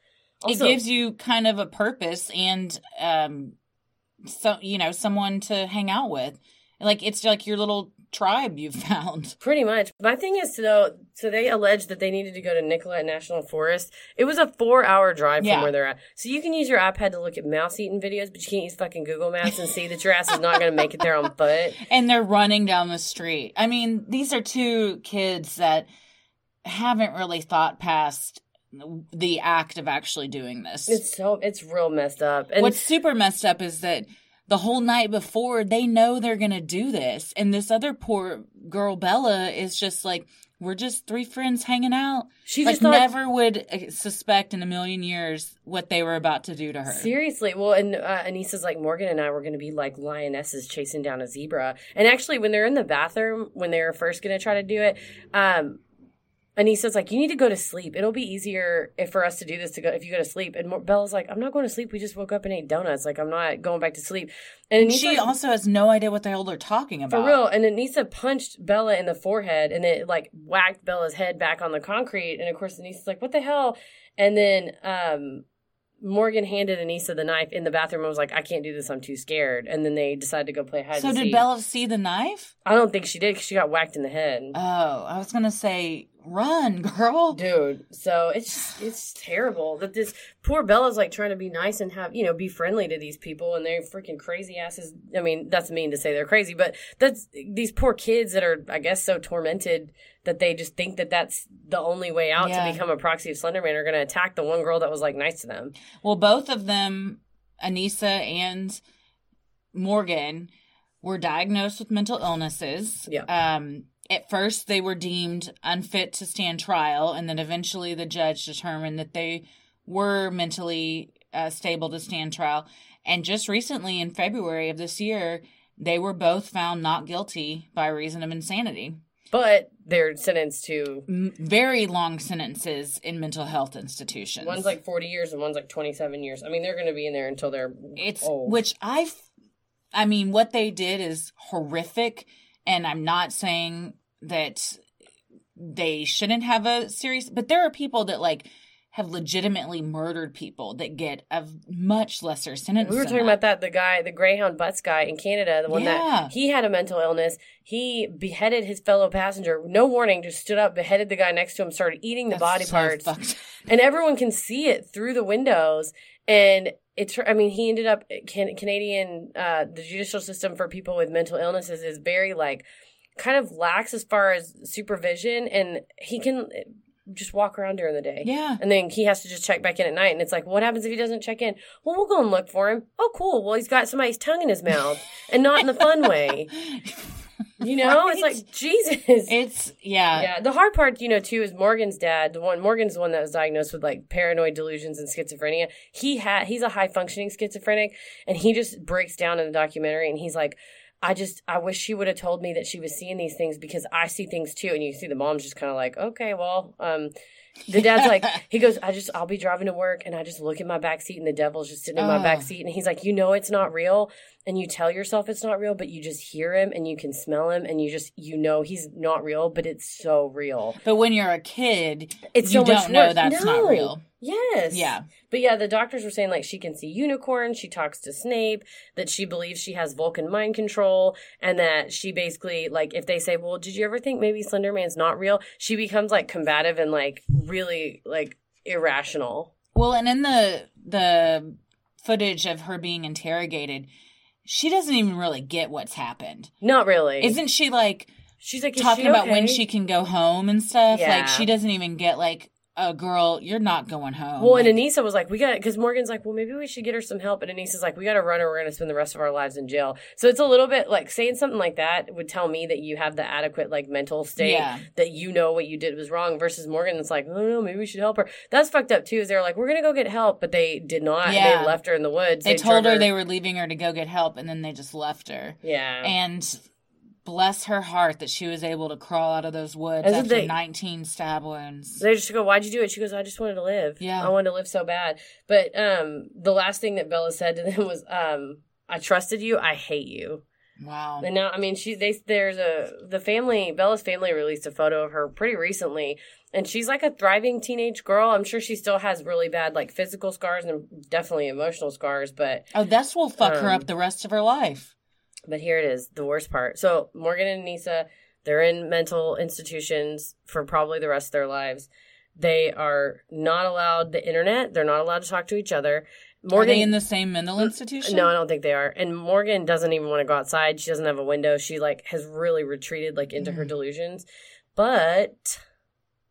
Also, it gives you kind of a purpose and um so you know someone to hang out with like it's like your little tribe you've (laughs) found Pretty much. My thing is though, so they alleged that they needed to go to Nicolet National Forest. It was a four hour drive Yeah. from where they're at. So you can use your iPad to look at mouse eating videos, but you can't use fucking Google Maps and see that your ass is not going to make it there on foot. (laughs) and they're running down the street i mean these are two kids that haven't really thought past the act of actually doing this It's so it's real messed up. And What's super messed up is that the whole night before they know they're gonna do this, and this other poor girl Bella is just like, "We're just three friends hanging out." she like just thought never would uh, suspect in a million years what they were about to do to her. Seriously, well, and uh, Anissa's like Morgan and I were going to be like lionesses chasing down a zebra. And actually, when they're in the bathroom, when they were first going to try to do it, um, Anissa's like, "You need to go to sleep. It'll be easier if for us to do this to go if you go to sleep." And Mo- Bella's like, "I'm not going to sleep. We just woke up and ate donuts. Like, I'm not going back to sleep." And Anissa, She also has no idea what the hell they're talking about. for real. And Anissa punched Bella in the forehead and it like whacked Bella's head back on the concrete. And of course, Anissa's like, what the hell? And then um, Morgan handed Anissa the knife in the bathroom and was like, I can't do this. I'm too scared. And then they decided to go play hide So and did. Bella see the knife? I don't think she did because she got whacked in the head. Oh, I was gonna say, run, (laughs) girl. Dude, so it's just, (sighs) it's terrible that this poor Bella's like trying to be nice and have you know be friendly to these people and they're freaking crazy asses. I mean, that's mean to say they're crazy, but that's these poor kids that are I guess so tormented that they just think that that's the only way out Yeah. to become a proxy of Slenderman are going to attack the one girl that was like nice to them. Well, both of them, Anissa and Morgan, were diagnosed with mental illnesses. Yeah. Um, at first, they were deemed unfit to stand trial, and then eventually the judge determined that they were mentally uh, stable to stand trial. And just recently, in February of this year, they were both found not guilty by reason of insanity. But they're sentenced to M- very long sentences in mental health institutions. one's like 40 years and one's like 27 years. I mean, they're going to be in there until they're it's old. which I mean what they did is horrific and i'm not saying that they shouldn't have a serious but there are people that like have legitimately murdered people that get a much lesser sentence We were talking about that the guy, the Greyhound Butts guy in Canada, the one Yeah. that he had a mental illness. He beheaded his fellow passenger, no warning, just stood up, beheaded the guy next to him, started eating the That's body so parts, fucked. and everyone can see it through the windows. And it's, I mean, he ended up can, Canadian, uh, the judicial system for people with mental illnesses is very like kind of lax as far as supervision, and he can just walk around during the day. yeah And then he has to just check back in at night. And it's like, what happens if he doesn't check in? Well, we'll go and look for him. Oh, cool. Well, he's got somebody's tongue in his mouth and not in the fun way. (laughs) You know, it's like, Jesus. it's yeah yeah. The hard part, you know, too, is Morgan's dad, the one, Morgan's the one that was diagnosed with like paranoid delusions and schizophrenia. He had, he's a high functioning schizophrenic and he just breaks down in the documentary and he's like, I just, I wish she would have told me that she was seeing these things because I see things too. And you see the mom's just kind of like, okay, well, um, the dad's like, (laughs) he goes, I just, I'll be driving to work and I just look in my back seat and the devil's just sitting in my back seat. And he's like, you know, it's not real. And you tell yourself it's not real, but you just hear him and you can smell him and you just, you know, he's not real, but it's so real. but when you're a kid It's you so don't know that's No. not real Yes. yeah But yeah, the doctors were saying like she can see unicorns, she talks to Snape, that she believes she has Vulcan mind control, and that she basically like if they say, Well, did you ever think maybe Slender Man's not real? She becomes like combative and like really like irrational. Well, and in the the footage of her being interrogated, she doesn't even really get what's happened. Not really. Isn't she like She's like talking about when she can go home and stuff? Yeah. Like she doesn't even get like, oh girl, you're not going home. Well, and Anissa was like, "We got," because Morgan's like, "Well, maybe we should get her some help." And Anissa's like, "We got to run, or we're going to spend the rest of our lives in jail." So it's a little bit like saying something like that would tell me that you have the adequate like mental state Yeah. that you know what you did was wrong. Versus Morgan, it's like, oh, "I don't maybe we should help her." That's fucked up too. Is they're like, "We're going to go get help," but they did not. Yeah. They left her in the woods. they told drug her they were leaving her to go get help, and then they just left her. Yeah. And bless her heart that she was able to crawl out of those woods Isn't after they- 19 stab wounds. They just go, "Why'd you do it?" She goes, "I just wanted to live. Yeah. I wanted to live so bad." But um, the last thing that Bella said to them (laughs) was, um, "I trusted you. I hate you." Wow. And now, I mean, she they there's a the family Bella's family released a photo of her pretty recently, and she's like a thriving teenage girl. I'm sure she still has really bad like physical scars and definitely emotional scars, but Oh, that's will fuck her Um, up the rest of her life. But here it is, the worst part. So Morgan and Nisa, they're in mental institutions for probably the rest of their lives. They are not allowed the internet. They're not allowed to talk to each other. Are they in the same mental institution? No, I don't think they are. And Morgan doesn't even want to go outside. She doesn't have a window. She like has really retreated like into her Mm. delusions. But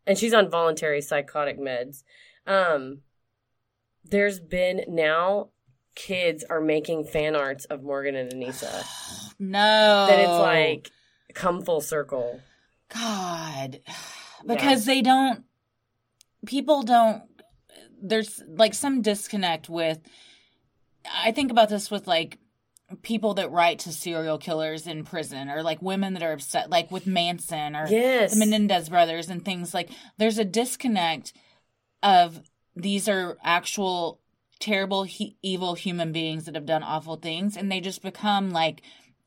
and she's on voluntary psychotic meds. Um there's been now kids are making fan arts of Morgan and Anissa. (sighs) No. That it's like come full circle. God. (sighs) Because they don't, people don't, there's like some disconnect with, I think about this with like people that write to serial killers in prison or like women that are upset, like with Manson or Yes. the Menendez brothers and things like there's a disconnect of these are actual terrible he- evil human beings that have done awful things and they just become like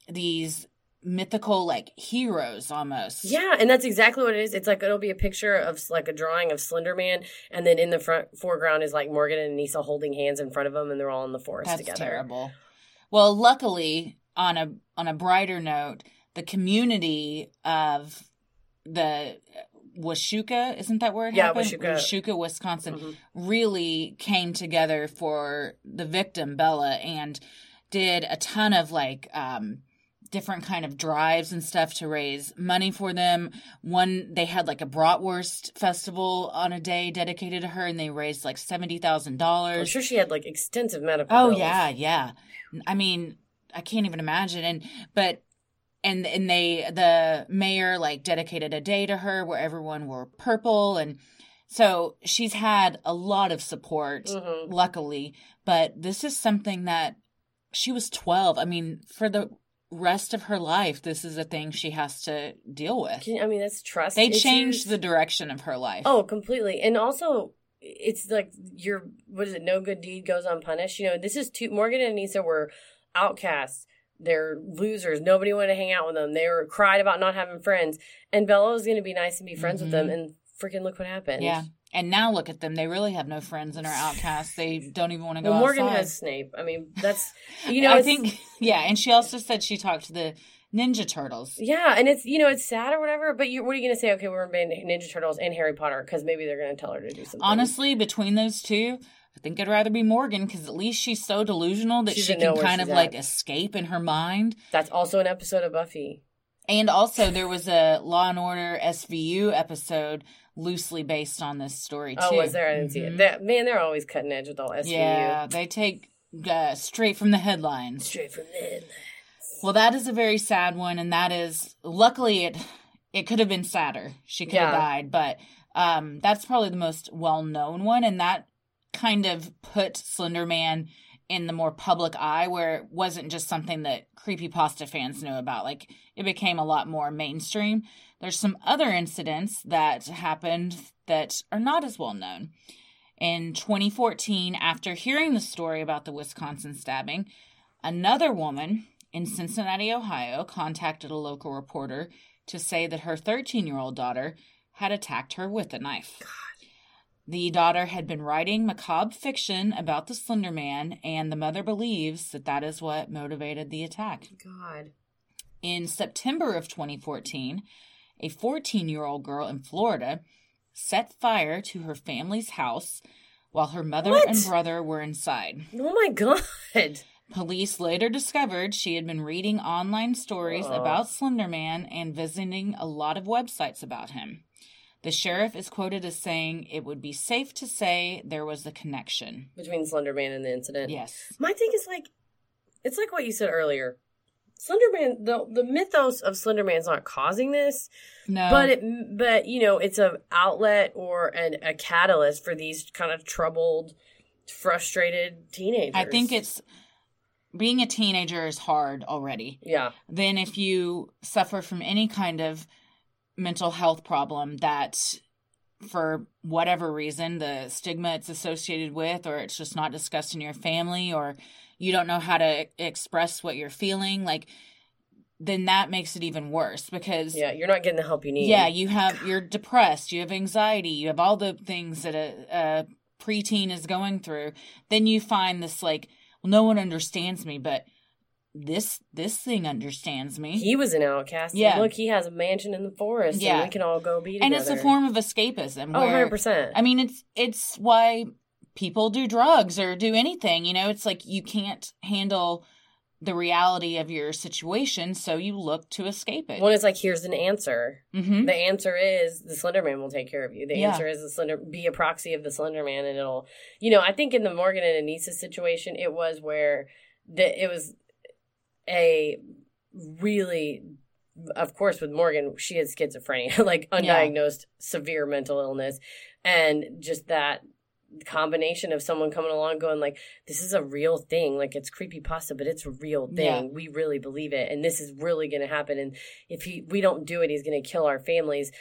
these mythical like heroes almost Yeah, and that's exactly what it is. It's like it'll be a picture of like a drawing of Slender Man, and then in the front foreground is like Morgan and Nisa holding hands in front of them, and they're all in the forest That's together. terrible. Well, luckily, on a on a brighter note, the community of the Waukesha, isn't that where it Yeah, happened? Waukesha. Waukesha, Wisconsin, Mhm. really came together for the victim Bella and did a ton of like um different kind of drives and stuff to raise money for them. One they had like a bratwurst festival on a day dedicated to her and they raised like $70,000. I'm sure she had like extensive medical. Oh bills. yeah, yeah. I mean, I can't even imagine. And but and and they the mayor like dedicated a day to her where everyone wore purple and so she's had a lot of support Mhm. luckily but this is something that she was 12 i mean for the rest of her life this is a thing she has to deal with Can, I mean, that's trust. they issues. changed the direction of her life Oh, completely. And also, it's like your what is it? No good deed goes unpunished. You know, this is two. Morgan and Anissa were outcasts. They're losers. Nobody wanted to hang out with them. They were cried about not having friends. And Bella was going to be nice and be friends with them. And freaking look what happened. Mm-hmm. yeah and now look at them they really have no friends and are outcasts they don't even want to go Well, Morgan outside. has Snape. I mean, that's (laughs) you know. I think yeah, and she also said she talked to the Ninja Turtles. Yeah, and it's you know it's sad or whatever. But you, what are you going to say? Okay, we're ban Ninja Turtles and Harry Potter because maybe they're going to tell her to do something. Honestly, between those two, I think I'd rather be Morgan because at least she's so delusional that She she can kind of she's like escape in her mind. that's also an episode of Buffy. And also, there was a Law and Order SVU episode loosely based on this story too. Oh, was there? I didn't see it. Mhm. That, man, they're always cutting edge with all SVU. Yeah, they take uh, straight from the headlines. Straight from the headlines. Well, that is a very sad one, and that is luckily it. It could have been sadder. She could have Yeah. died, but um, that's probably the most well known one, and that kind of put Slender Man in the more public eye, where it wasn't just something that creepypasta fans knew about. Like it became a lot more mainstream. There's some other incidents that happened that are not as well known. In 2014, after hearing the story about the Wisconsin stabbing, another woman in Cincinnati, Ohio, contacted a local reporter to say that her 13 year old daughter had attacked her with a knife. The daughter had been writing macabre fiction about the Slender Man, and the mother believes that that is what motivated the attack. Oh, God. In September of 2014, a 14 year old girl in Florida set fire to her family's house while her mother What? and brother were inside. Oh my God. Police later discovered she had been reading online stories Oh. about Slenderman and visiting a lot of websites about him. The sheriff is quoted as saying it would be safe to say there was a connection. Between Slenderman and the incident. Yes. My thing is like, it's like what you said earlier. Slenderman, the the mythos of Slenderman's not causing this, No. but it, but you know, it's a outlet or an, a catalyst for these kind of troubled, frustrated teenagers. I think it's being a teenager is hard already. yeah, Then if you suffer from any kind of mental health problem that for whatever reason the stigma it's associated with or it's just not discussed in your family or you don't know how to express what you're feeling like then that makes it even worse because yeah, you're not getting the help you need. yeah, you have you're depressed, you have anxiety, you have all the things that a, a preteen is going through. Then you find this like, well, no one understands me, but this this thing understands me, he was an outcast. Yeah. Look, he has a mansion in the forest. Yeah. and we can all go be together. and it's a form of escapism. Oh, Where, 100 percent. I mean, it's it's why people do drugs or do anything. You know, it's like you can't handle the reality of your situation, so you look to escape it. One is like, here's an answer. hmm The answer is the Slender Man will take care of you. The Yeah. answer is the Slender be a proxy of the Slender Man, and it'll, you know, I think in the Morgan and Anissa situation, it was where the it was a really, of course, with Morgan, she had schizophrenia, (laughs) like Yeah. undiagnosed severe mental illness, and just that combination of someone coming along going like this is a real thing. Like it's creepy pasta but it's a real thing. Yeah. we really believe it. And this is really going to happen. And if he we don't do it he's going to kill our families.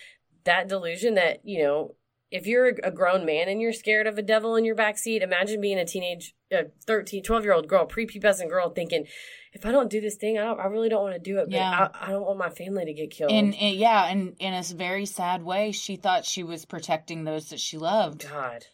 That delusion that you know if you're a grown man and you're scared of a devil in your backseat imagine being a teenage uh, 13 12 year old girl prepubescent girl thinking if i don't do this thing i, don't, I really don't want to do it but Yeah. I, I don't want my family to get killed And, and yeah, and in a very sad way, she thought she was protecting those that she loved. god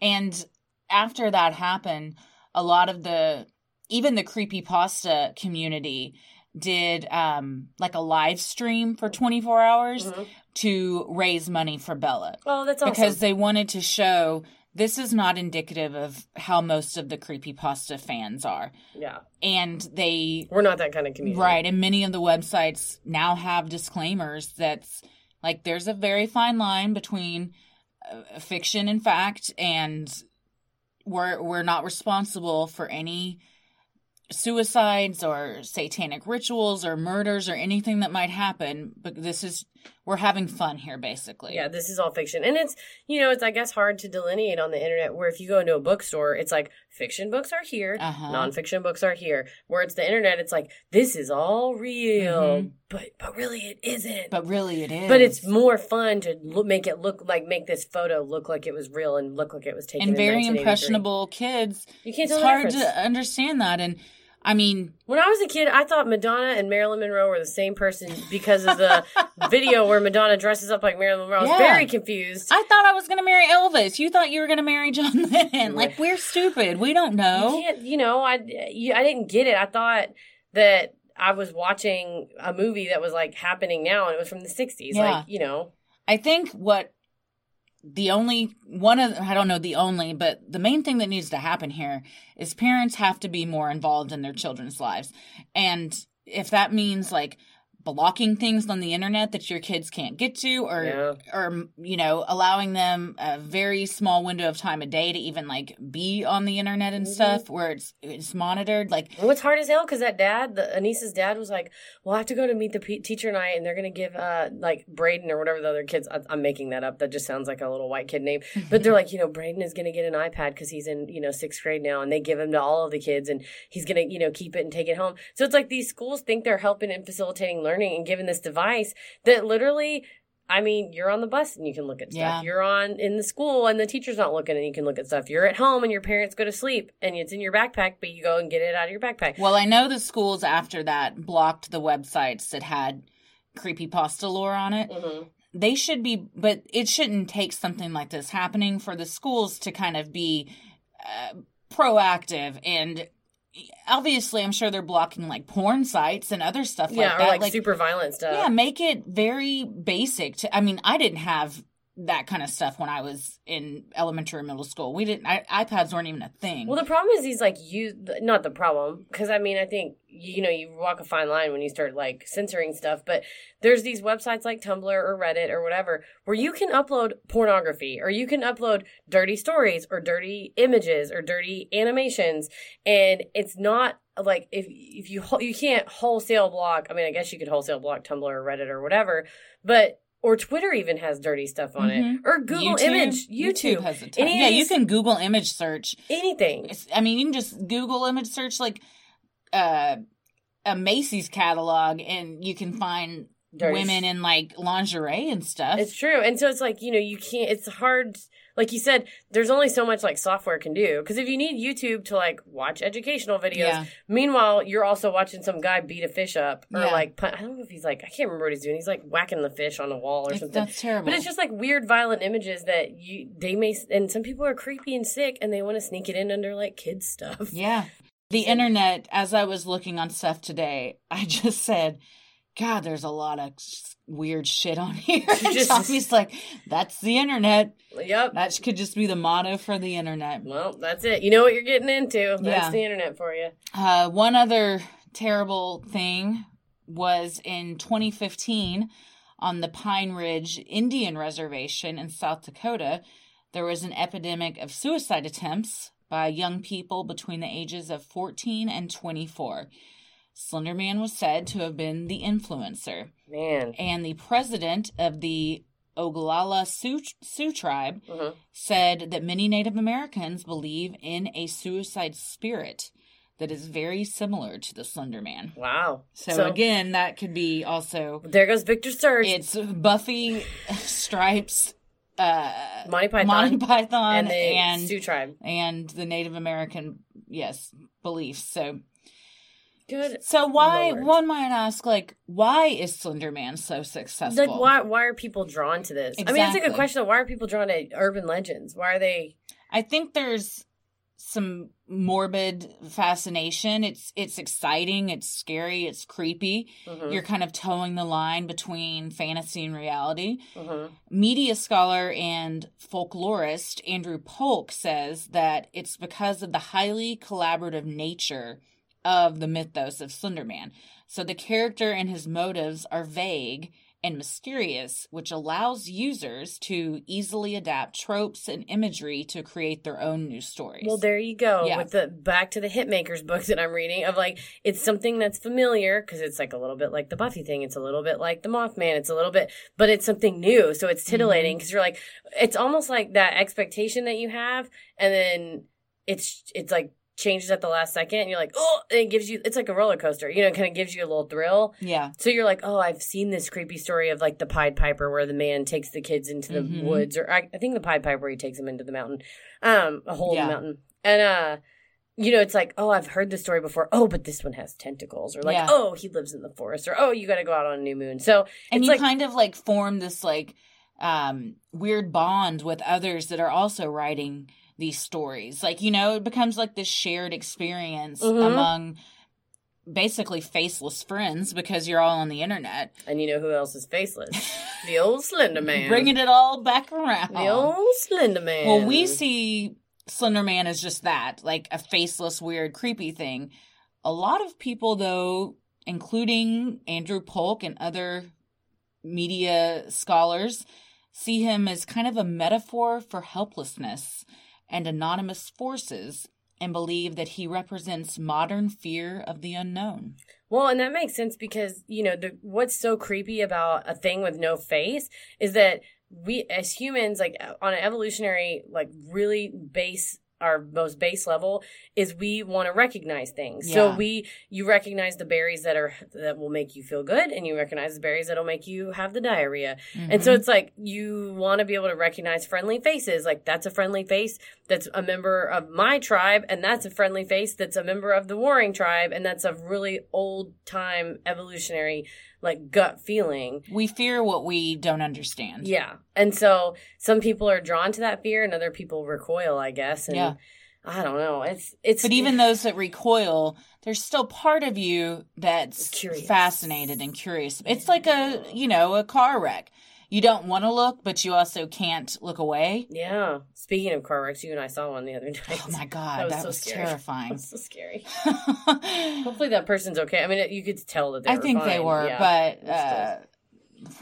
And after that happened, a lot of the even the creepy pasta community did um like a live stream for 24 hours Mhm. To raise money for Bella oh that's awesome because they wanted to show this is not indicative of how most of the creepy pasta fans are. yeah And they we're not that kind of community Right. And many of the websites now have disclaimers that's like there's a very fine line between uh, fiction and fact, and we're we're not responsible for any suicides or satanic rituals or murders or anything that might happen. But this is we're having fun here, basically. Yeah, this is all fiction. And it's, you know, it's, I guess, hard to delineate on the internet where if you go into a bookstore, it's like fiction books are here, Uh-huh. nonfiction books are here. Where it's the internet, it's like, this is all real. Mhm. But, but really it isn't. But really, it is. But it's more fun to look, make it look like, make this photo look like it was real and look like it was taken and very impressionable kids. You can't It's hard to understand that, and I mean, When I was a kid, I thought Madonna and Marilyn Monroe were the same person because of the (laughs) video where Madonna dresses up like Marilyn Monroe. I was Yeah. very confused. I thought I was going to marry Elvis. You thought you were going to marry John (laughs) Lennon. Like we're stupid. We don't You know. can't, you know, I, you, I didn't get it. I thought that I was watching a movie that was like happening now and it was from the 60s. Yeah. Like, you know, I think what the only one of I don't know the only, but the main thing that needs to happen here is parents have to be more involved in their children's lives. And if that means like blocking things on the internet that your kids can't get to or Yeah. or you know allowing them a very small window of time a day to even like be on the internet and Mhm. stuff where it's it's monitored like what's hard as hell because that dad, the Anissa's dad, was like, "Well, I have to go to meet the pe- teacher night, and they're gonna give uh like Braden or whatever the other kids. I- I'm making that up. That just sounds like a little white kid name. (laughs) But they're like, you know, Braden is gonna get an iPad because he's in you know sixth grade now, and they give him to all of the kids, and he's gonna you know keep it and take it home. So it's like these schools think they're helping and facilitating learning and given this device that literally. I mean, you're on the bus and you can look at stuff. Yeah. You're on in the school and the teacher's not looking and you can look at stuff. You're at home and your parents go to sleep and it's in your backpack, but you go and get it out of your backpack. Well, I know the schools after that blocked the websites that had creepypasta lore on it. hmm They should be, but it shouldn't take something like this happening for the schools to kind of be uh, proactive and obviously I'm sure they're blocking like porn sites and other stuff Yeah, like or that. like, super violent stuff. yeah, make it very basic. To, I mean, I didn't have that kind of stuff when I was in elementary or middle school. We didn't. I, iPads weren't even a thing. Well, the problem is he's like you. Not the problem, because I mean, I think you know you walk a fine line when you start like censoring stuff. But there's these websites like Tumblr or Reddit or whatever where you can upload pornography or you can upload dirty stories or dirty images or dirty animations, and it's not like if if you you can't wholesale block. I mean, I guess you could wholesale block Tumblr or Reddit or whatever, but or Twitter even has dirty stuff on Mhm. it, or Google YouTube- Image, YouTube, has a ton. Yeah, you can Google image search. anything. It's, I mean, you can just Google image search like uh, a Macy's catalog, and you can find Dirty women in like lingerie and stuff. It's true. And so it's like, you know, you can't, it's hard. Like you said, there's only so much like software can do. Because if you need YouTube to like watch educational videos, Yeah. meanwhile, you're also watching some guy beat a fish up or Yeah. like, I don't know if he's like, I can't remember what he's doing. He's like whacking the fish on a wall or something. that's terrible. But it's just like weird, violent images that you, they may, and some people are creepy and sick and they want to sneak it in under like kids stuff. Yeah. The internet, as I was looking on stuff today, (laughs) I just said, God, there's a lot of weird shit on (laughs) here. Just- Tommy's like, that's the internet. Yep. That could just be the motto for the internet. Well, that's it. You know what you're getting into. That's Yeah. the internet for you. Uh, one other terrible thing was in 2015 on the Pine Ridge Indian Reservation in South Dakota, there was an epidemic of suicide attempts by young people between the ages of 14 and 24. Slenderman was said to have been the influencer, Man. and the president of the Oglala Sioux, Sioux tribe Mhm. said that many Native Americans believe in a suicide spirit that is very similar to the Slender Man. Wow. So, again, that could be also there goes Victor Surge. it's Buffy, (laughs) Stripes, uh, Monty Python. Monty Python, and the and Sioux tribe. and the Native American yes beliefs. So Good. so why Lord. one might ask like why is Slender Man so successful? Like why why are people drawn to this? I mean, it's a good question. Why are people drawn to urban legends? Why are they? I think there's some morbid fascination. It's it's exciting, it's scary, it's creepy. Mhm, You're kind of towing the line between fantasy and reality. mhm. Media scholar and folklorist Andrew Peck says that it's because of the highly collaborative nature of the mythos of Slenderman. So the character and his motives are vague and mysterious, which allows users to easily adapt tropes and imagery to create their own new stories. Well, there you go. Yeah. With the back to the Hitmakers book (laughs) that I'm reading of like it's something that's familiar because it's like a little bit like the Buffy thing. It's a little bit like the Mothman. It's a little bit, but it's something new. So it's titillating Mm-hmm. because you're like, it's almost like that expectation that you have, and then it's it's like changes at the last second. And you're like, oh, and it gives you. It's like a roller coaster. You know, it kind of gives you a little thrill. yeah. So you're like, oh, I've seen this creepy story of like the Pied Piper where the man takes the kids into the Mhm. woods, or I, I think the Pied Piper he takes them into the mountain, um, a hole in Yeah. the mountain, and uh, you know, it's like, oh, I've heard this story before. Oh, but this one has tentacles, or like, Yeah. oh, he lives in the forest, or oh, you got to go out on a new moon. So and you like, kind of like form this like um weird bond with others that are also writing these stories like you know it becomes like this shared experience Mhm. among basically faceless friends because you're all on the internet and you know who else is faceless? (laughs) the old Slender Man, bringing it all back around the old Slender Man. well we see slender man as just that like a faceless weird creepy thing a lot of people though including andrew peck and other media scholars see him as kind of a metaphor for helplessness and anonymous forces and believe that he represents modern fear of the unknown. Well, and that makes sense because, you know, the what's so creepy about a thing with no face is that we as humans like on an evolutionary like really base our most base level is we want to recognize things. So we you recognize the berries that are that will make you feel good and you recognize the berries that'll make you have the diarrhea. And so mm-hmm. it's like you want to be able to recognize friendly faces. Like that's a friendly face that's a member of my tribe, and that's a friendly face that's a member of the warring tribe, and that's a really old time evolutionary like gut feeling. we fear what we don't understand Yeah. And so some people are drawn to that fear and other people recoil, I guess. And Yeah. I don't know. It's it's But even those that recoil, there's still part of you that's Curious. fascinated and curious. It's like a, you know, a car wreck. You don't want to look, but you also can't look away. Yeah. Speaking of car wrecks, you and I saw one the other (laughs) night. Oh my god, that was, so scary. (laughs) That terrifying. was so scary. (laughs) Hopefully that person's okay. I mean, you could tell that they were. I think they were, Yeah. but uh,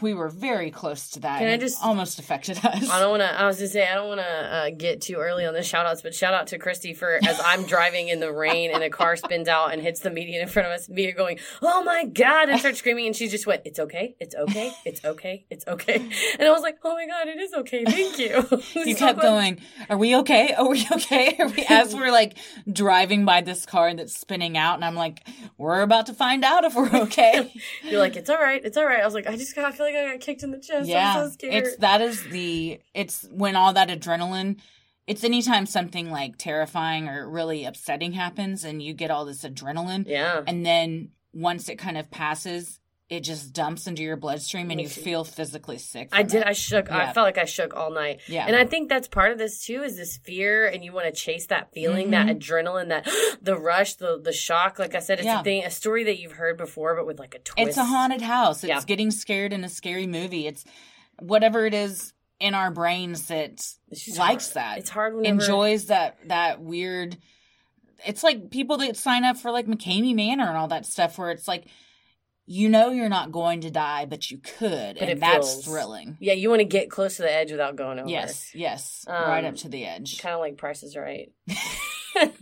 we were very close to that. Can I just- almost affected (laughs) us? I don't want to. I was gonna say I don't want to uh, get too early on the shout outs, but shout out to Christy for as I'm driving in the rain and a car spins out and hits the median in front of us. Me going, "Oh my god!" and start screaming, and she just went, "It's okay, it's okay, it's okay, it's okay." And I was like, "Oh my god, it is okay, thank you." (laughs) (laughs) You so kept going. Are we okay? Are we okay? Are we, as we're like driving by this car that's spinning out, and I'm like, we're about to find out if we're okay. You're like, "It's all right, it's all right." I was like, "I just got, I feel like I got kicked in the chest. yeah, I'm so scared." it's that is the it's when all that adrenaline. It's anytime something like terrifying or really upsetting happens, and you get all this adrenaline, yeah. and then once it kind of passes, it just dumps into your bloodstream, and you feel physically sick. I did. it. I shook. I felt like I shook all night. Yeah. And I think that's part of this too is this fear and you want to chase that feeling, that adrenaline, that (gasps) the rush, the the shock. Like I said, it's Mm-hmm. Yeah. a thing, a story that you've heard before, but with like a twist. It's a haunted house. It's Yeah. getting scared in a scary movie. It's whatever it is in our brains that likes hard. that. It's hard whenever enjoys that that weird. It's like people that sign up for like McKamey Manor and all that stuff, where it's like, you know, you're not going to die, but you could, But and that's feels- thrilling. Yeah, you want to get close to the edge without going over. Yes, yes, Um, right up to the edge. Kind of like Price is Right. (laughs)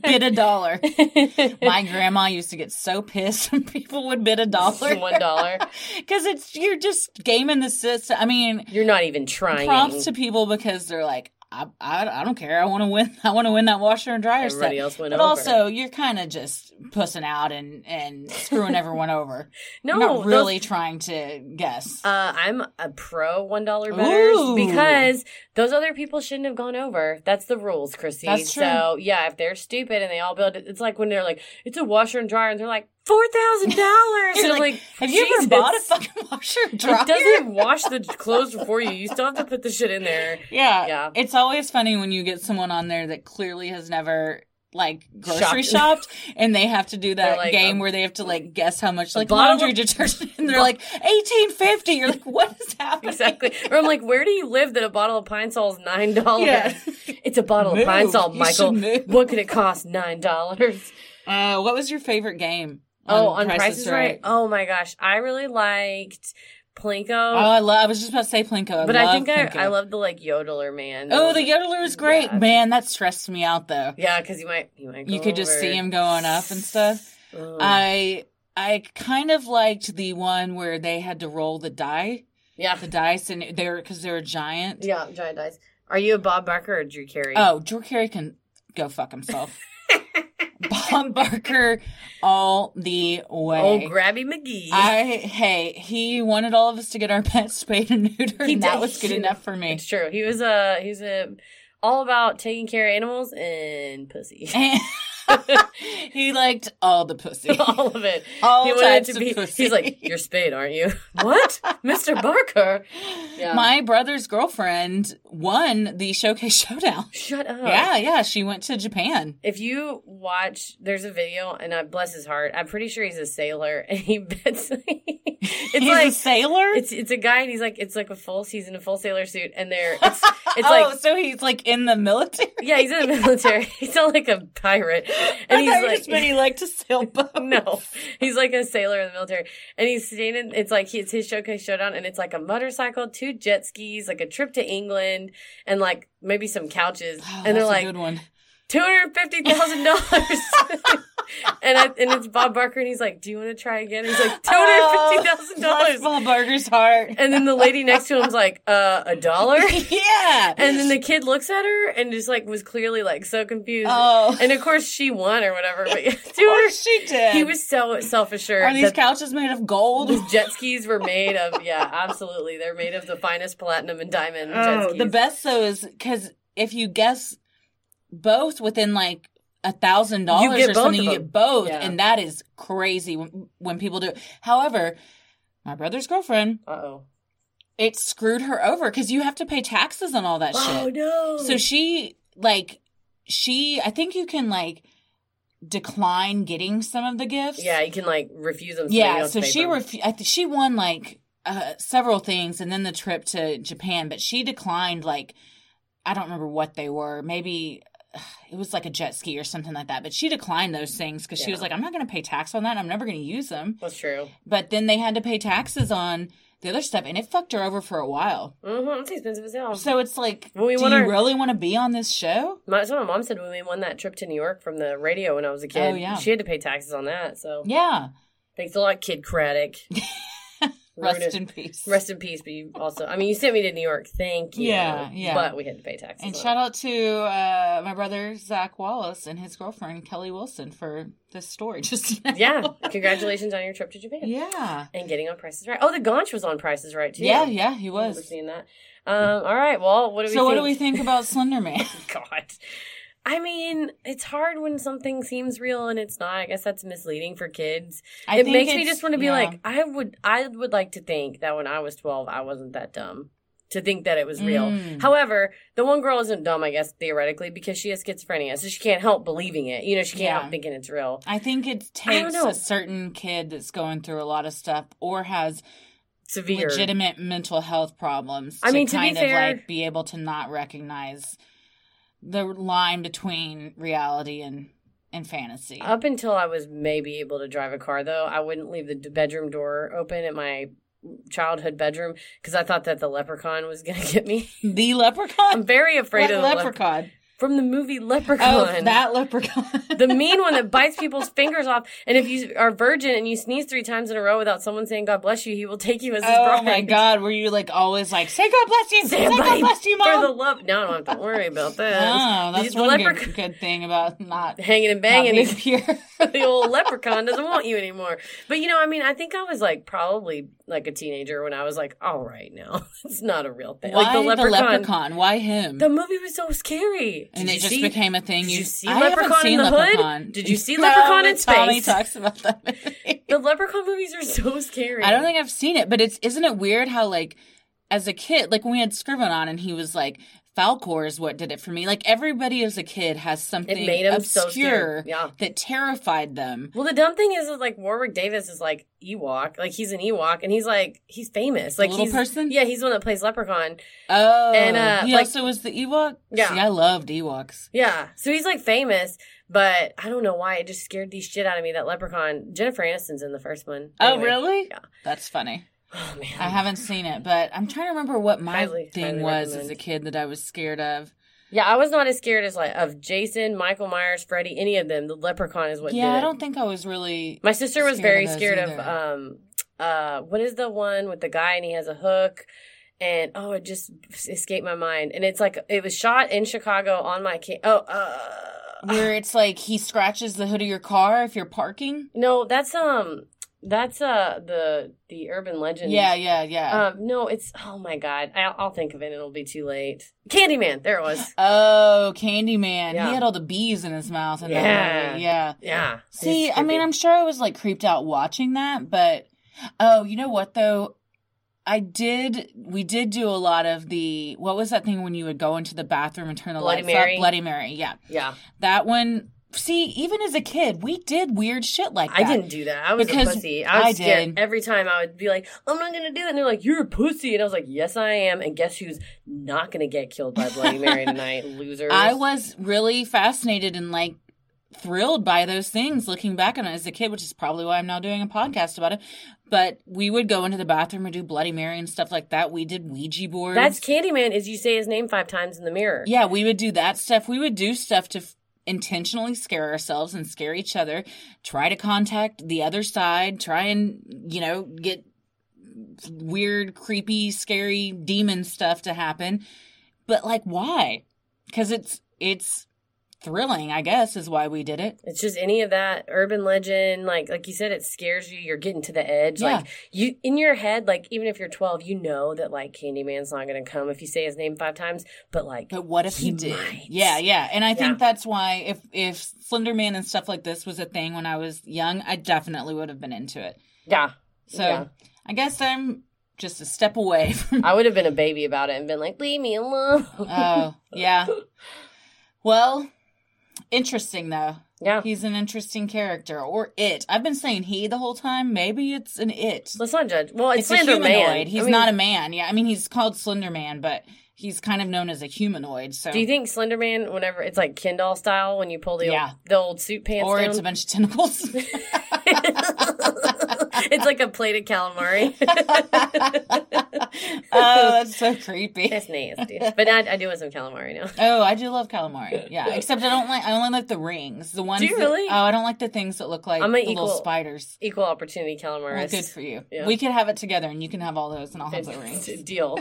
Bid a dollar. (laughs) My grandma used to get so pissed (laughs) when people would bid a dollar. One dollar. Because it's you're just gaming the system. I mean, You're not even trying. props to people because they're like, I, I, I don't care. I want to win. (laughs) I want to win that washer and dryer Everybody stuff. else went but over. also, you're kind of just pussing out and and screwing (laughs) everyone over. no, You're not those- really trying to guess. Uh, I'm a pro one dollar betters Ooh. because those other people shouldn't have gone over. That's the rules, Chrissy. That's true. So yeah, if they're stupid and they all build it, it's like when they're like, it's a washer and dryer, and they're like four thousand dollars, (laughs) and like, like, Have you ever bought a fucking washer and dryer? It doesn't wash the clothes for you. You still have to put the shit in there. Yeah. Yeah. It's always funny when you get someone on there that clearly has never like grocery Shopped. shopped and they have to do that like, game um, where they have to like guess how much like laundry of- detergent and (laughs) they're like 1850 you're like what is happening Exactly. Or I'm like, where do you live that a bottle of Pine Sol is nine dollars? Yeah. (laughs) It's a bottle Move. of Pine Sol, Michael. What could it cost? Nine dollars. uh what was your favorite game Oh, on Price is right. Oh my gosh, I really liked Plinko. oh I love I was just about to say Plinko But I think I, Plinko. I love the like yodeler man. oh the yodeler is great Yeah. man that stressed me out though yeah, because you might you might you could just see him going up and stuff Ugh. I I kind of liked the one where they had to roll the die, yeah, the dice, and they're because they're a giant. yeah, giant dice. Are you a Bob Barker or Drew Carey? Oh, Drew Carey can go fuck himself. (laughs) Bob Barker all the way. oh, Grabby McGee. I hey, he wanted all of us to get our pets spayed and neutered, He and that was good enough for me. it's true. He was a he's a all about taking care of animals and pussy. (laughs) (laughs) he liked all the pussy. (laughs) all of it. (laughs) All he wanted types to of be. pussy. He's like, "You're spayed, aren't you?" what, Mister Barker? Yeah. My brother's girlfriend won the showcase showdown. Shut up. Yeah, yeah, she went to Japan. If you watch, there's a video, and I bless his heart. I'm pretty sure he's a sailor, and he bets. it's He's like a sailor. it's it's a guy, and he's like it's like a full season, a full sailor suit, and they're it's it's oh, like so he's like in the military. yeah, he's in the military. He's not like a pirate, (laughs) and he's like just he liked to sail (laughs) boats. no, he's like a sailor in the military, and he's standing. It's like he, it's his showcase showdown, and it's like a motorcycle, two jet skis, like a trip to England, and like maybe some couches, Oh, and they're a like good one. two hundred fifty thousand dollars. (laughs) And I, and it's Bob Barker, and he's like, "Do you want to try again?" He's like, two hundred fifty thousand Bless dollars. Bob Barker's heart. And then the lady next to him's like, "Uh, a dollar." (laughs) yeah. And then the kid looks at her and just like was clearly like so confused. Oh. And of course she won or whatever. But yeah, of course she did. he was so self assured. Are these couches made of gold? These jet skis were made of yeah, absolutely. They're made of the finest platinum and diamond jet Oh, skis. the best though is because if you guess both within like a thousand dollars or something, you get both, Yeah. and that is crazy when, when people do it. However, my brother's girlfriend, Uh oh. it screwed her over because you have to pay taxes on all that Oh shit. no. So she like she I think you can like decline getting some of the gifts. Yeah, you can like refuse them. so Yeah, so she for them. refu- I th- she won like uh, several things and then the trip to Japan, but she declined like I don't remember what they were. Maybe (sighs) it was like a jet ski or something like that. But she declined those things because she was like, I'm not going to pay tax on that. I'm never going to use them. That's true. But then they had to pay taxes on the other stuff, and it fucked her over for a while. Mm-hmm. It's expensive as hell. So it's like, When we do you our- really want to be on this show? My, that's what my mom said when we won that trip to New York from the radio when I was a kid. Oh, yeah. She had to pay taxes on that. So Yeah. thanks a lot, Kidd Kraddick. (laughs) Rest in peace. Rest in peace. But you also, I mean, you sent me to New York. Thank you. Yeah, yeah. But we had to pay taxes. And shout out to uh, my brother Zach Wallace and his girlfriend Kelly Wilson for this story (laughs) just now. Yeah. Congratulations on your trip to Japan. yeah. And getting on Prices Right. Oh, the Gaunch was on Prices Right too. Yeah, yeah, he was. seeing that. Um, all right. Well, what do we So, what do we think about Slender Man? (laughs) God. I mean, it's hard when something seems real and it's not. I guess that's misleading for kids. I it makes me just want to be yeah. like, I would, I would like to think that when I was twelve, I wasn't that dumb to think that it was real. Mm. However, the one girl isn't dumb, I guess theoretically, because she has schizophrenia, so she can't help believing it. You know, she can't Yeah. help thinking it's real. I think it takes a certain kid that's going through a lot of stuff or has Severe. legitimate mental health problems. I mean, to be kind fair- of like be able to not recognize the line between reality and and fantasy. Up until I was maybe able to drive a car, though, I wouldn't leave the bedroom door open at my childhood bedroom because I thought that the leprechaun was going (laughs) to get me. the leprechaun. I'm very afraid What of the leprechaun. leprechaun? From the movie Leprechaun. Oh, Leprechaun. that leprechaun. the mean one that (laughs) bites people's fingers off. And if you are virgin and you sneeze three times in a row without someone saying God bless you, he will take you as his Oh bride. Oh my god, were you like always like, say God bless you, say, God bless you, mom? for the love. No, I don't have to worry about (laughs) that. Oh, that's the one leprechaun good, good thing about not, (laughs) hanging and not banging. being pure. the old leprechaun doesn't want you anymore. But you know, I mean, I think I was like probably like a teenager when I was like, all right, now it's not a real thing. Why like the leprechaun. Why him? The movie was so scary. And it just see- became a thing. did you see I haven't Leprechaun in seen the Hood? Leprechaun. Did you (laughs) see No, Leprechaun in but Tommy Space? talks about that (laughs) movie. The leprechaun movies are so scary. I don't think I've seen it, but it's isn't it weird how like as a kid, like when we had Scriven on and he was like Falkor is what did it for me. Like everybody as a kid has something him so obscure. Yeah. that terrified them. Well, the dumb thing is, is like Warwick Davis is like Ewok, like he's an Ewok, and he's like he's famous, like little he's, person? Yeah, he's the one that plays Leprechaun. Oh, And, uh, he like- also was the Ewok. Yeah. See, I loved Ewoks. Yeah, so he's like famous, but I don't know why it just scared the shit out of me. That Leprechaun, Jennifer Aniston's in the first one. Oh, Anyway. really? Yeah. That's funny. Oh man, I haven't seen it, but I'm trying to remember what my Highly, thing highly was as a kid that I was scared of. Yeah, I was not as scared as like of Jason, Michael Myers, Freddy, any of them. The Leprechaun is what yeah, I don't think I was really. My sister was scared very of scared of um uh what is the one with the guy and he has a hook and oh it just escaped my mind and it's like it was shot in Chicago on my ca- oh uh Where it's like he scratches the hood of your car if you're parking. no that's um that's uh the the urban legend Yeah, yeah, yeah. um no it's oh my god I'll, I'll think of it it'll be too late Candyman there it was (laughs) oh, Candyman. Yeah. He had all the bees in his mouth. In Yeah. Yeah. yeah See, I mean. I'm sure I was like creeped out watching that, but oh, you know what though? I did. We did do a lot of the. What was that thing when you would go into the bathroom and turn the Bloody lights Mary? up? Bloody Mary. Yeah, yeah that one. See, even as a kid, we did weird shit like that. I didn't do that. I was Because a pussy. I was I scared. did. Every time I would be like, I'm not going to do it. And they're like, you're a pussy. And I was like, yes, I am. And guess who's not going to get killed by Bloody Mary (laughs) tonight? Losers. I was really fascinated and like thrilled by those things looking back on it as a kid, which is probably why I'm now doing a podcast about it. But we would go into the bathroom and do Bloody Mary and stuff like that. We did Ouija boards. That's Candyman is you say his name five times in the mirror. yeah, we would do that stuff. We would do stuff to intentionally scare ourselves and scare each other, try to contact the other side, try and, you know, get weird, creepy, scary demon stuff to happen. But like why? Cuz it's it's thrilling, I guess, is why we did it. It's just any of that urban legend, like like you said, it scares you. You're getting to the edge. Yeah. Like you in your head, like even if you're 12, you know that like Candyman's not going to come if you say his name five times. But like, But what if he, He did? might. Yeah, yeah. And I think that's why if if Slender Man and stuff like this was a thing when I was young, I definitely would have been into it. yeah. So Yeah. I guess I'm just a step away (laughs) from I would have been a baby about it and been like, leave me alone. Oh, yeah. (laughs) Well, interesting though. Yeah. He's an interesting character. Or it. I've been saying he the whole time. Maybe it's an it. Let's not judge. Well, it's, It's a humanoid. Man. He's I mean, not a man. Yeah, I mean he's called Slender Man, but he's kind of known as a humanoid. So Do you think Slender Man, whenever it's like Ken doll style, when you pull the Yeah. old, the old suit pants or down, it's a bunch of tentacles. (laughs) (laughs) it's like a plated calamari. (laughs) (laughs) oh, that's so creepy. That's nasty. But I, I do want some calamari now. Oh, I do love calamari. Yeah, (laughs) except I don't like. I only like the rings. The ones. you that- really? oh, I don't like the things that look like I'm an little equal- spiders. Equal opportunity calamari. Well, good for you. Yeah. We could have it together, and you can have all those, and I'll have the rings. Deal.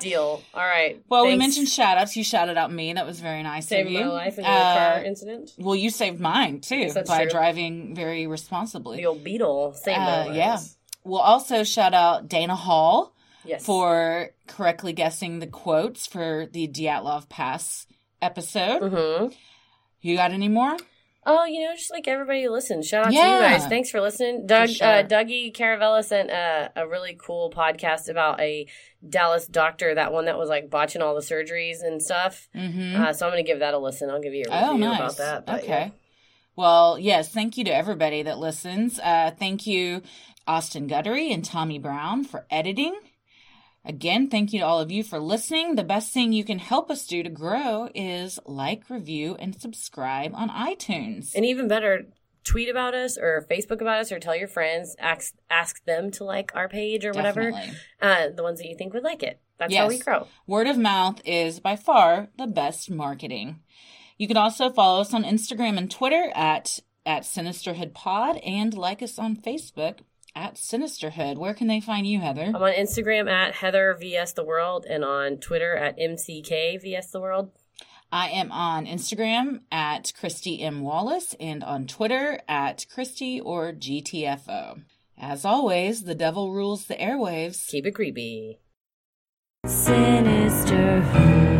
Deal. All right. Well, we mentioned shout outs. You shouted out me. That was very nice saving of you. my life in Uh, car incident. Well, you saved mine too by true. driving very responsibly. The old beetle saved Uh, yeah. We'll also shout out Dana Hall Yes. for correctly guessing the quotes for the Dyatlov Pass episode. Mm-hmm. You got any more? Oh, you know, just like everybody who listens. Shout out to you guys. Thanks for listening. Doug, sure. uh, Dougie Caravella sent a, a really cool podcast about a Dallas doctor, that one that was like botching all the surgeries and stuff. Mm-hmm. Uh, so I'm going to give that a listen. I'll give you a review Oh, nice. about that. but, okay. yeah. Well, yes, thank you to everybody that listens. Uh, thank you, Austin Guttery and Tommy Brown, for editing. Again, thank you to all of you for listening. The best thing you can help us do to grow is like, review, and subscribe on iTunes. And even better, tweet about us or Facebook about us or tell your friends. Ask ask them to like our page or whatever. Uh, the ones that you think would like it. That's how we grow. Word of mouth is by far the best marketing. You can also follow us on Instagram and Twitter at at Sinisterhood Pod and like us on Facebook at Sinisterhood. Where can they find you, Heather? I'm on Instagram at Heather VS The World and on Twitter at MCK VS The World. I am on Instagram at Christy M. Wallace and on Twitter at Christy or GTFO. As always, the devil rules the airwaves. Keep it creepy. Sinisterhood.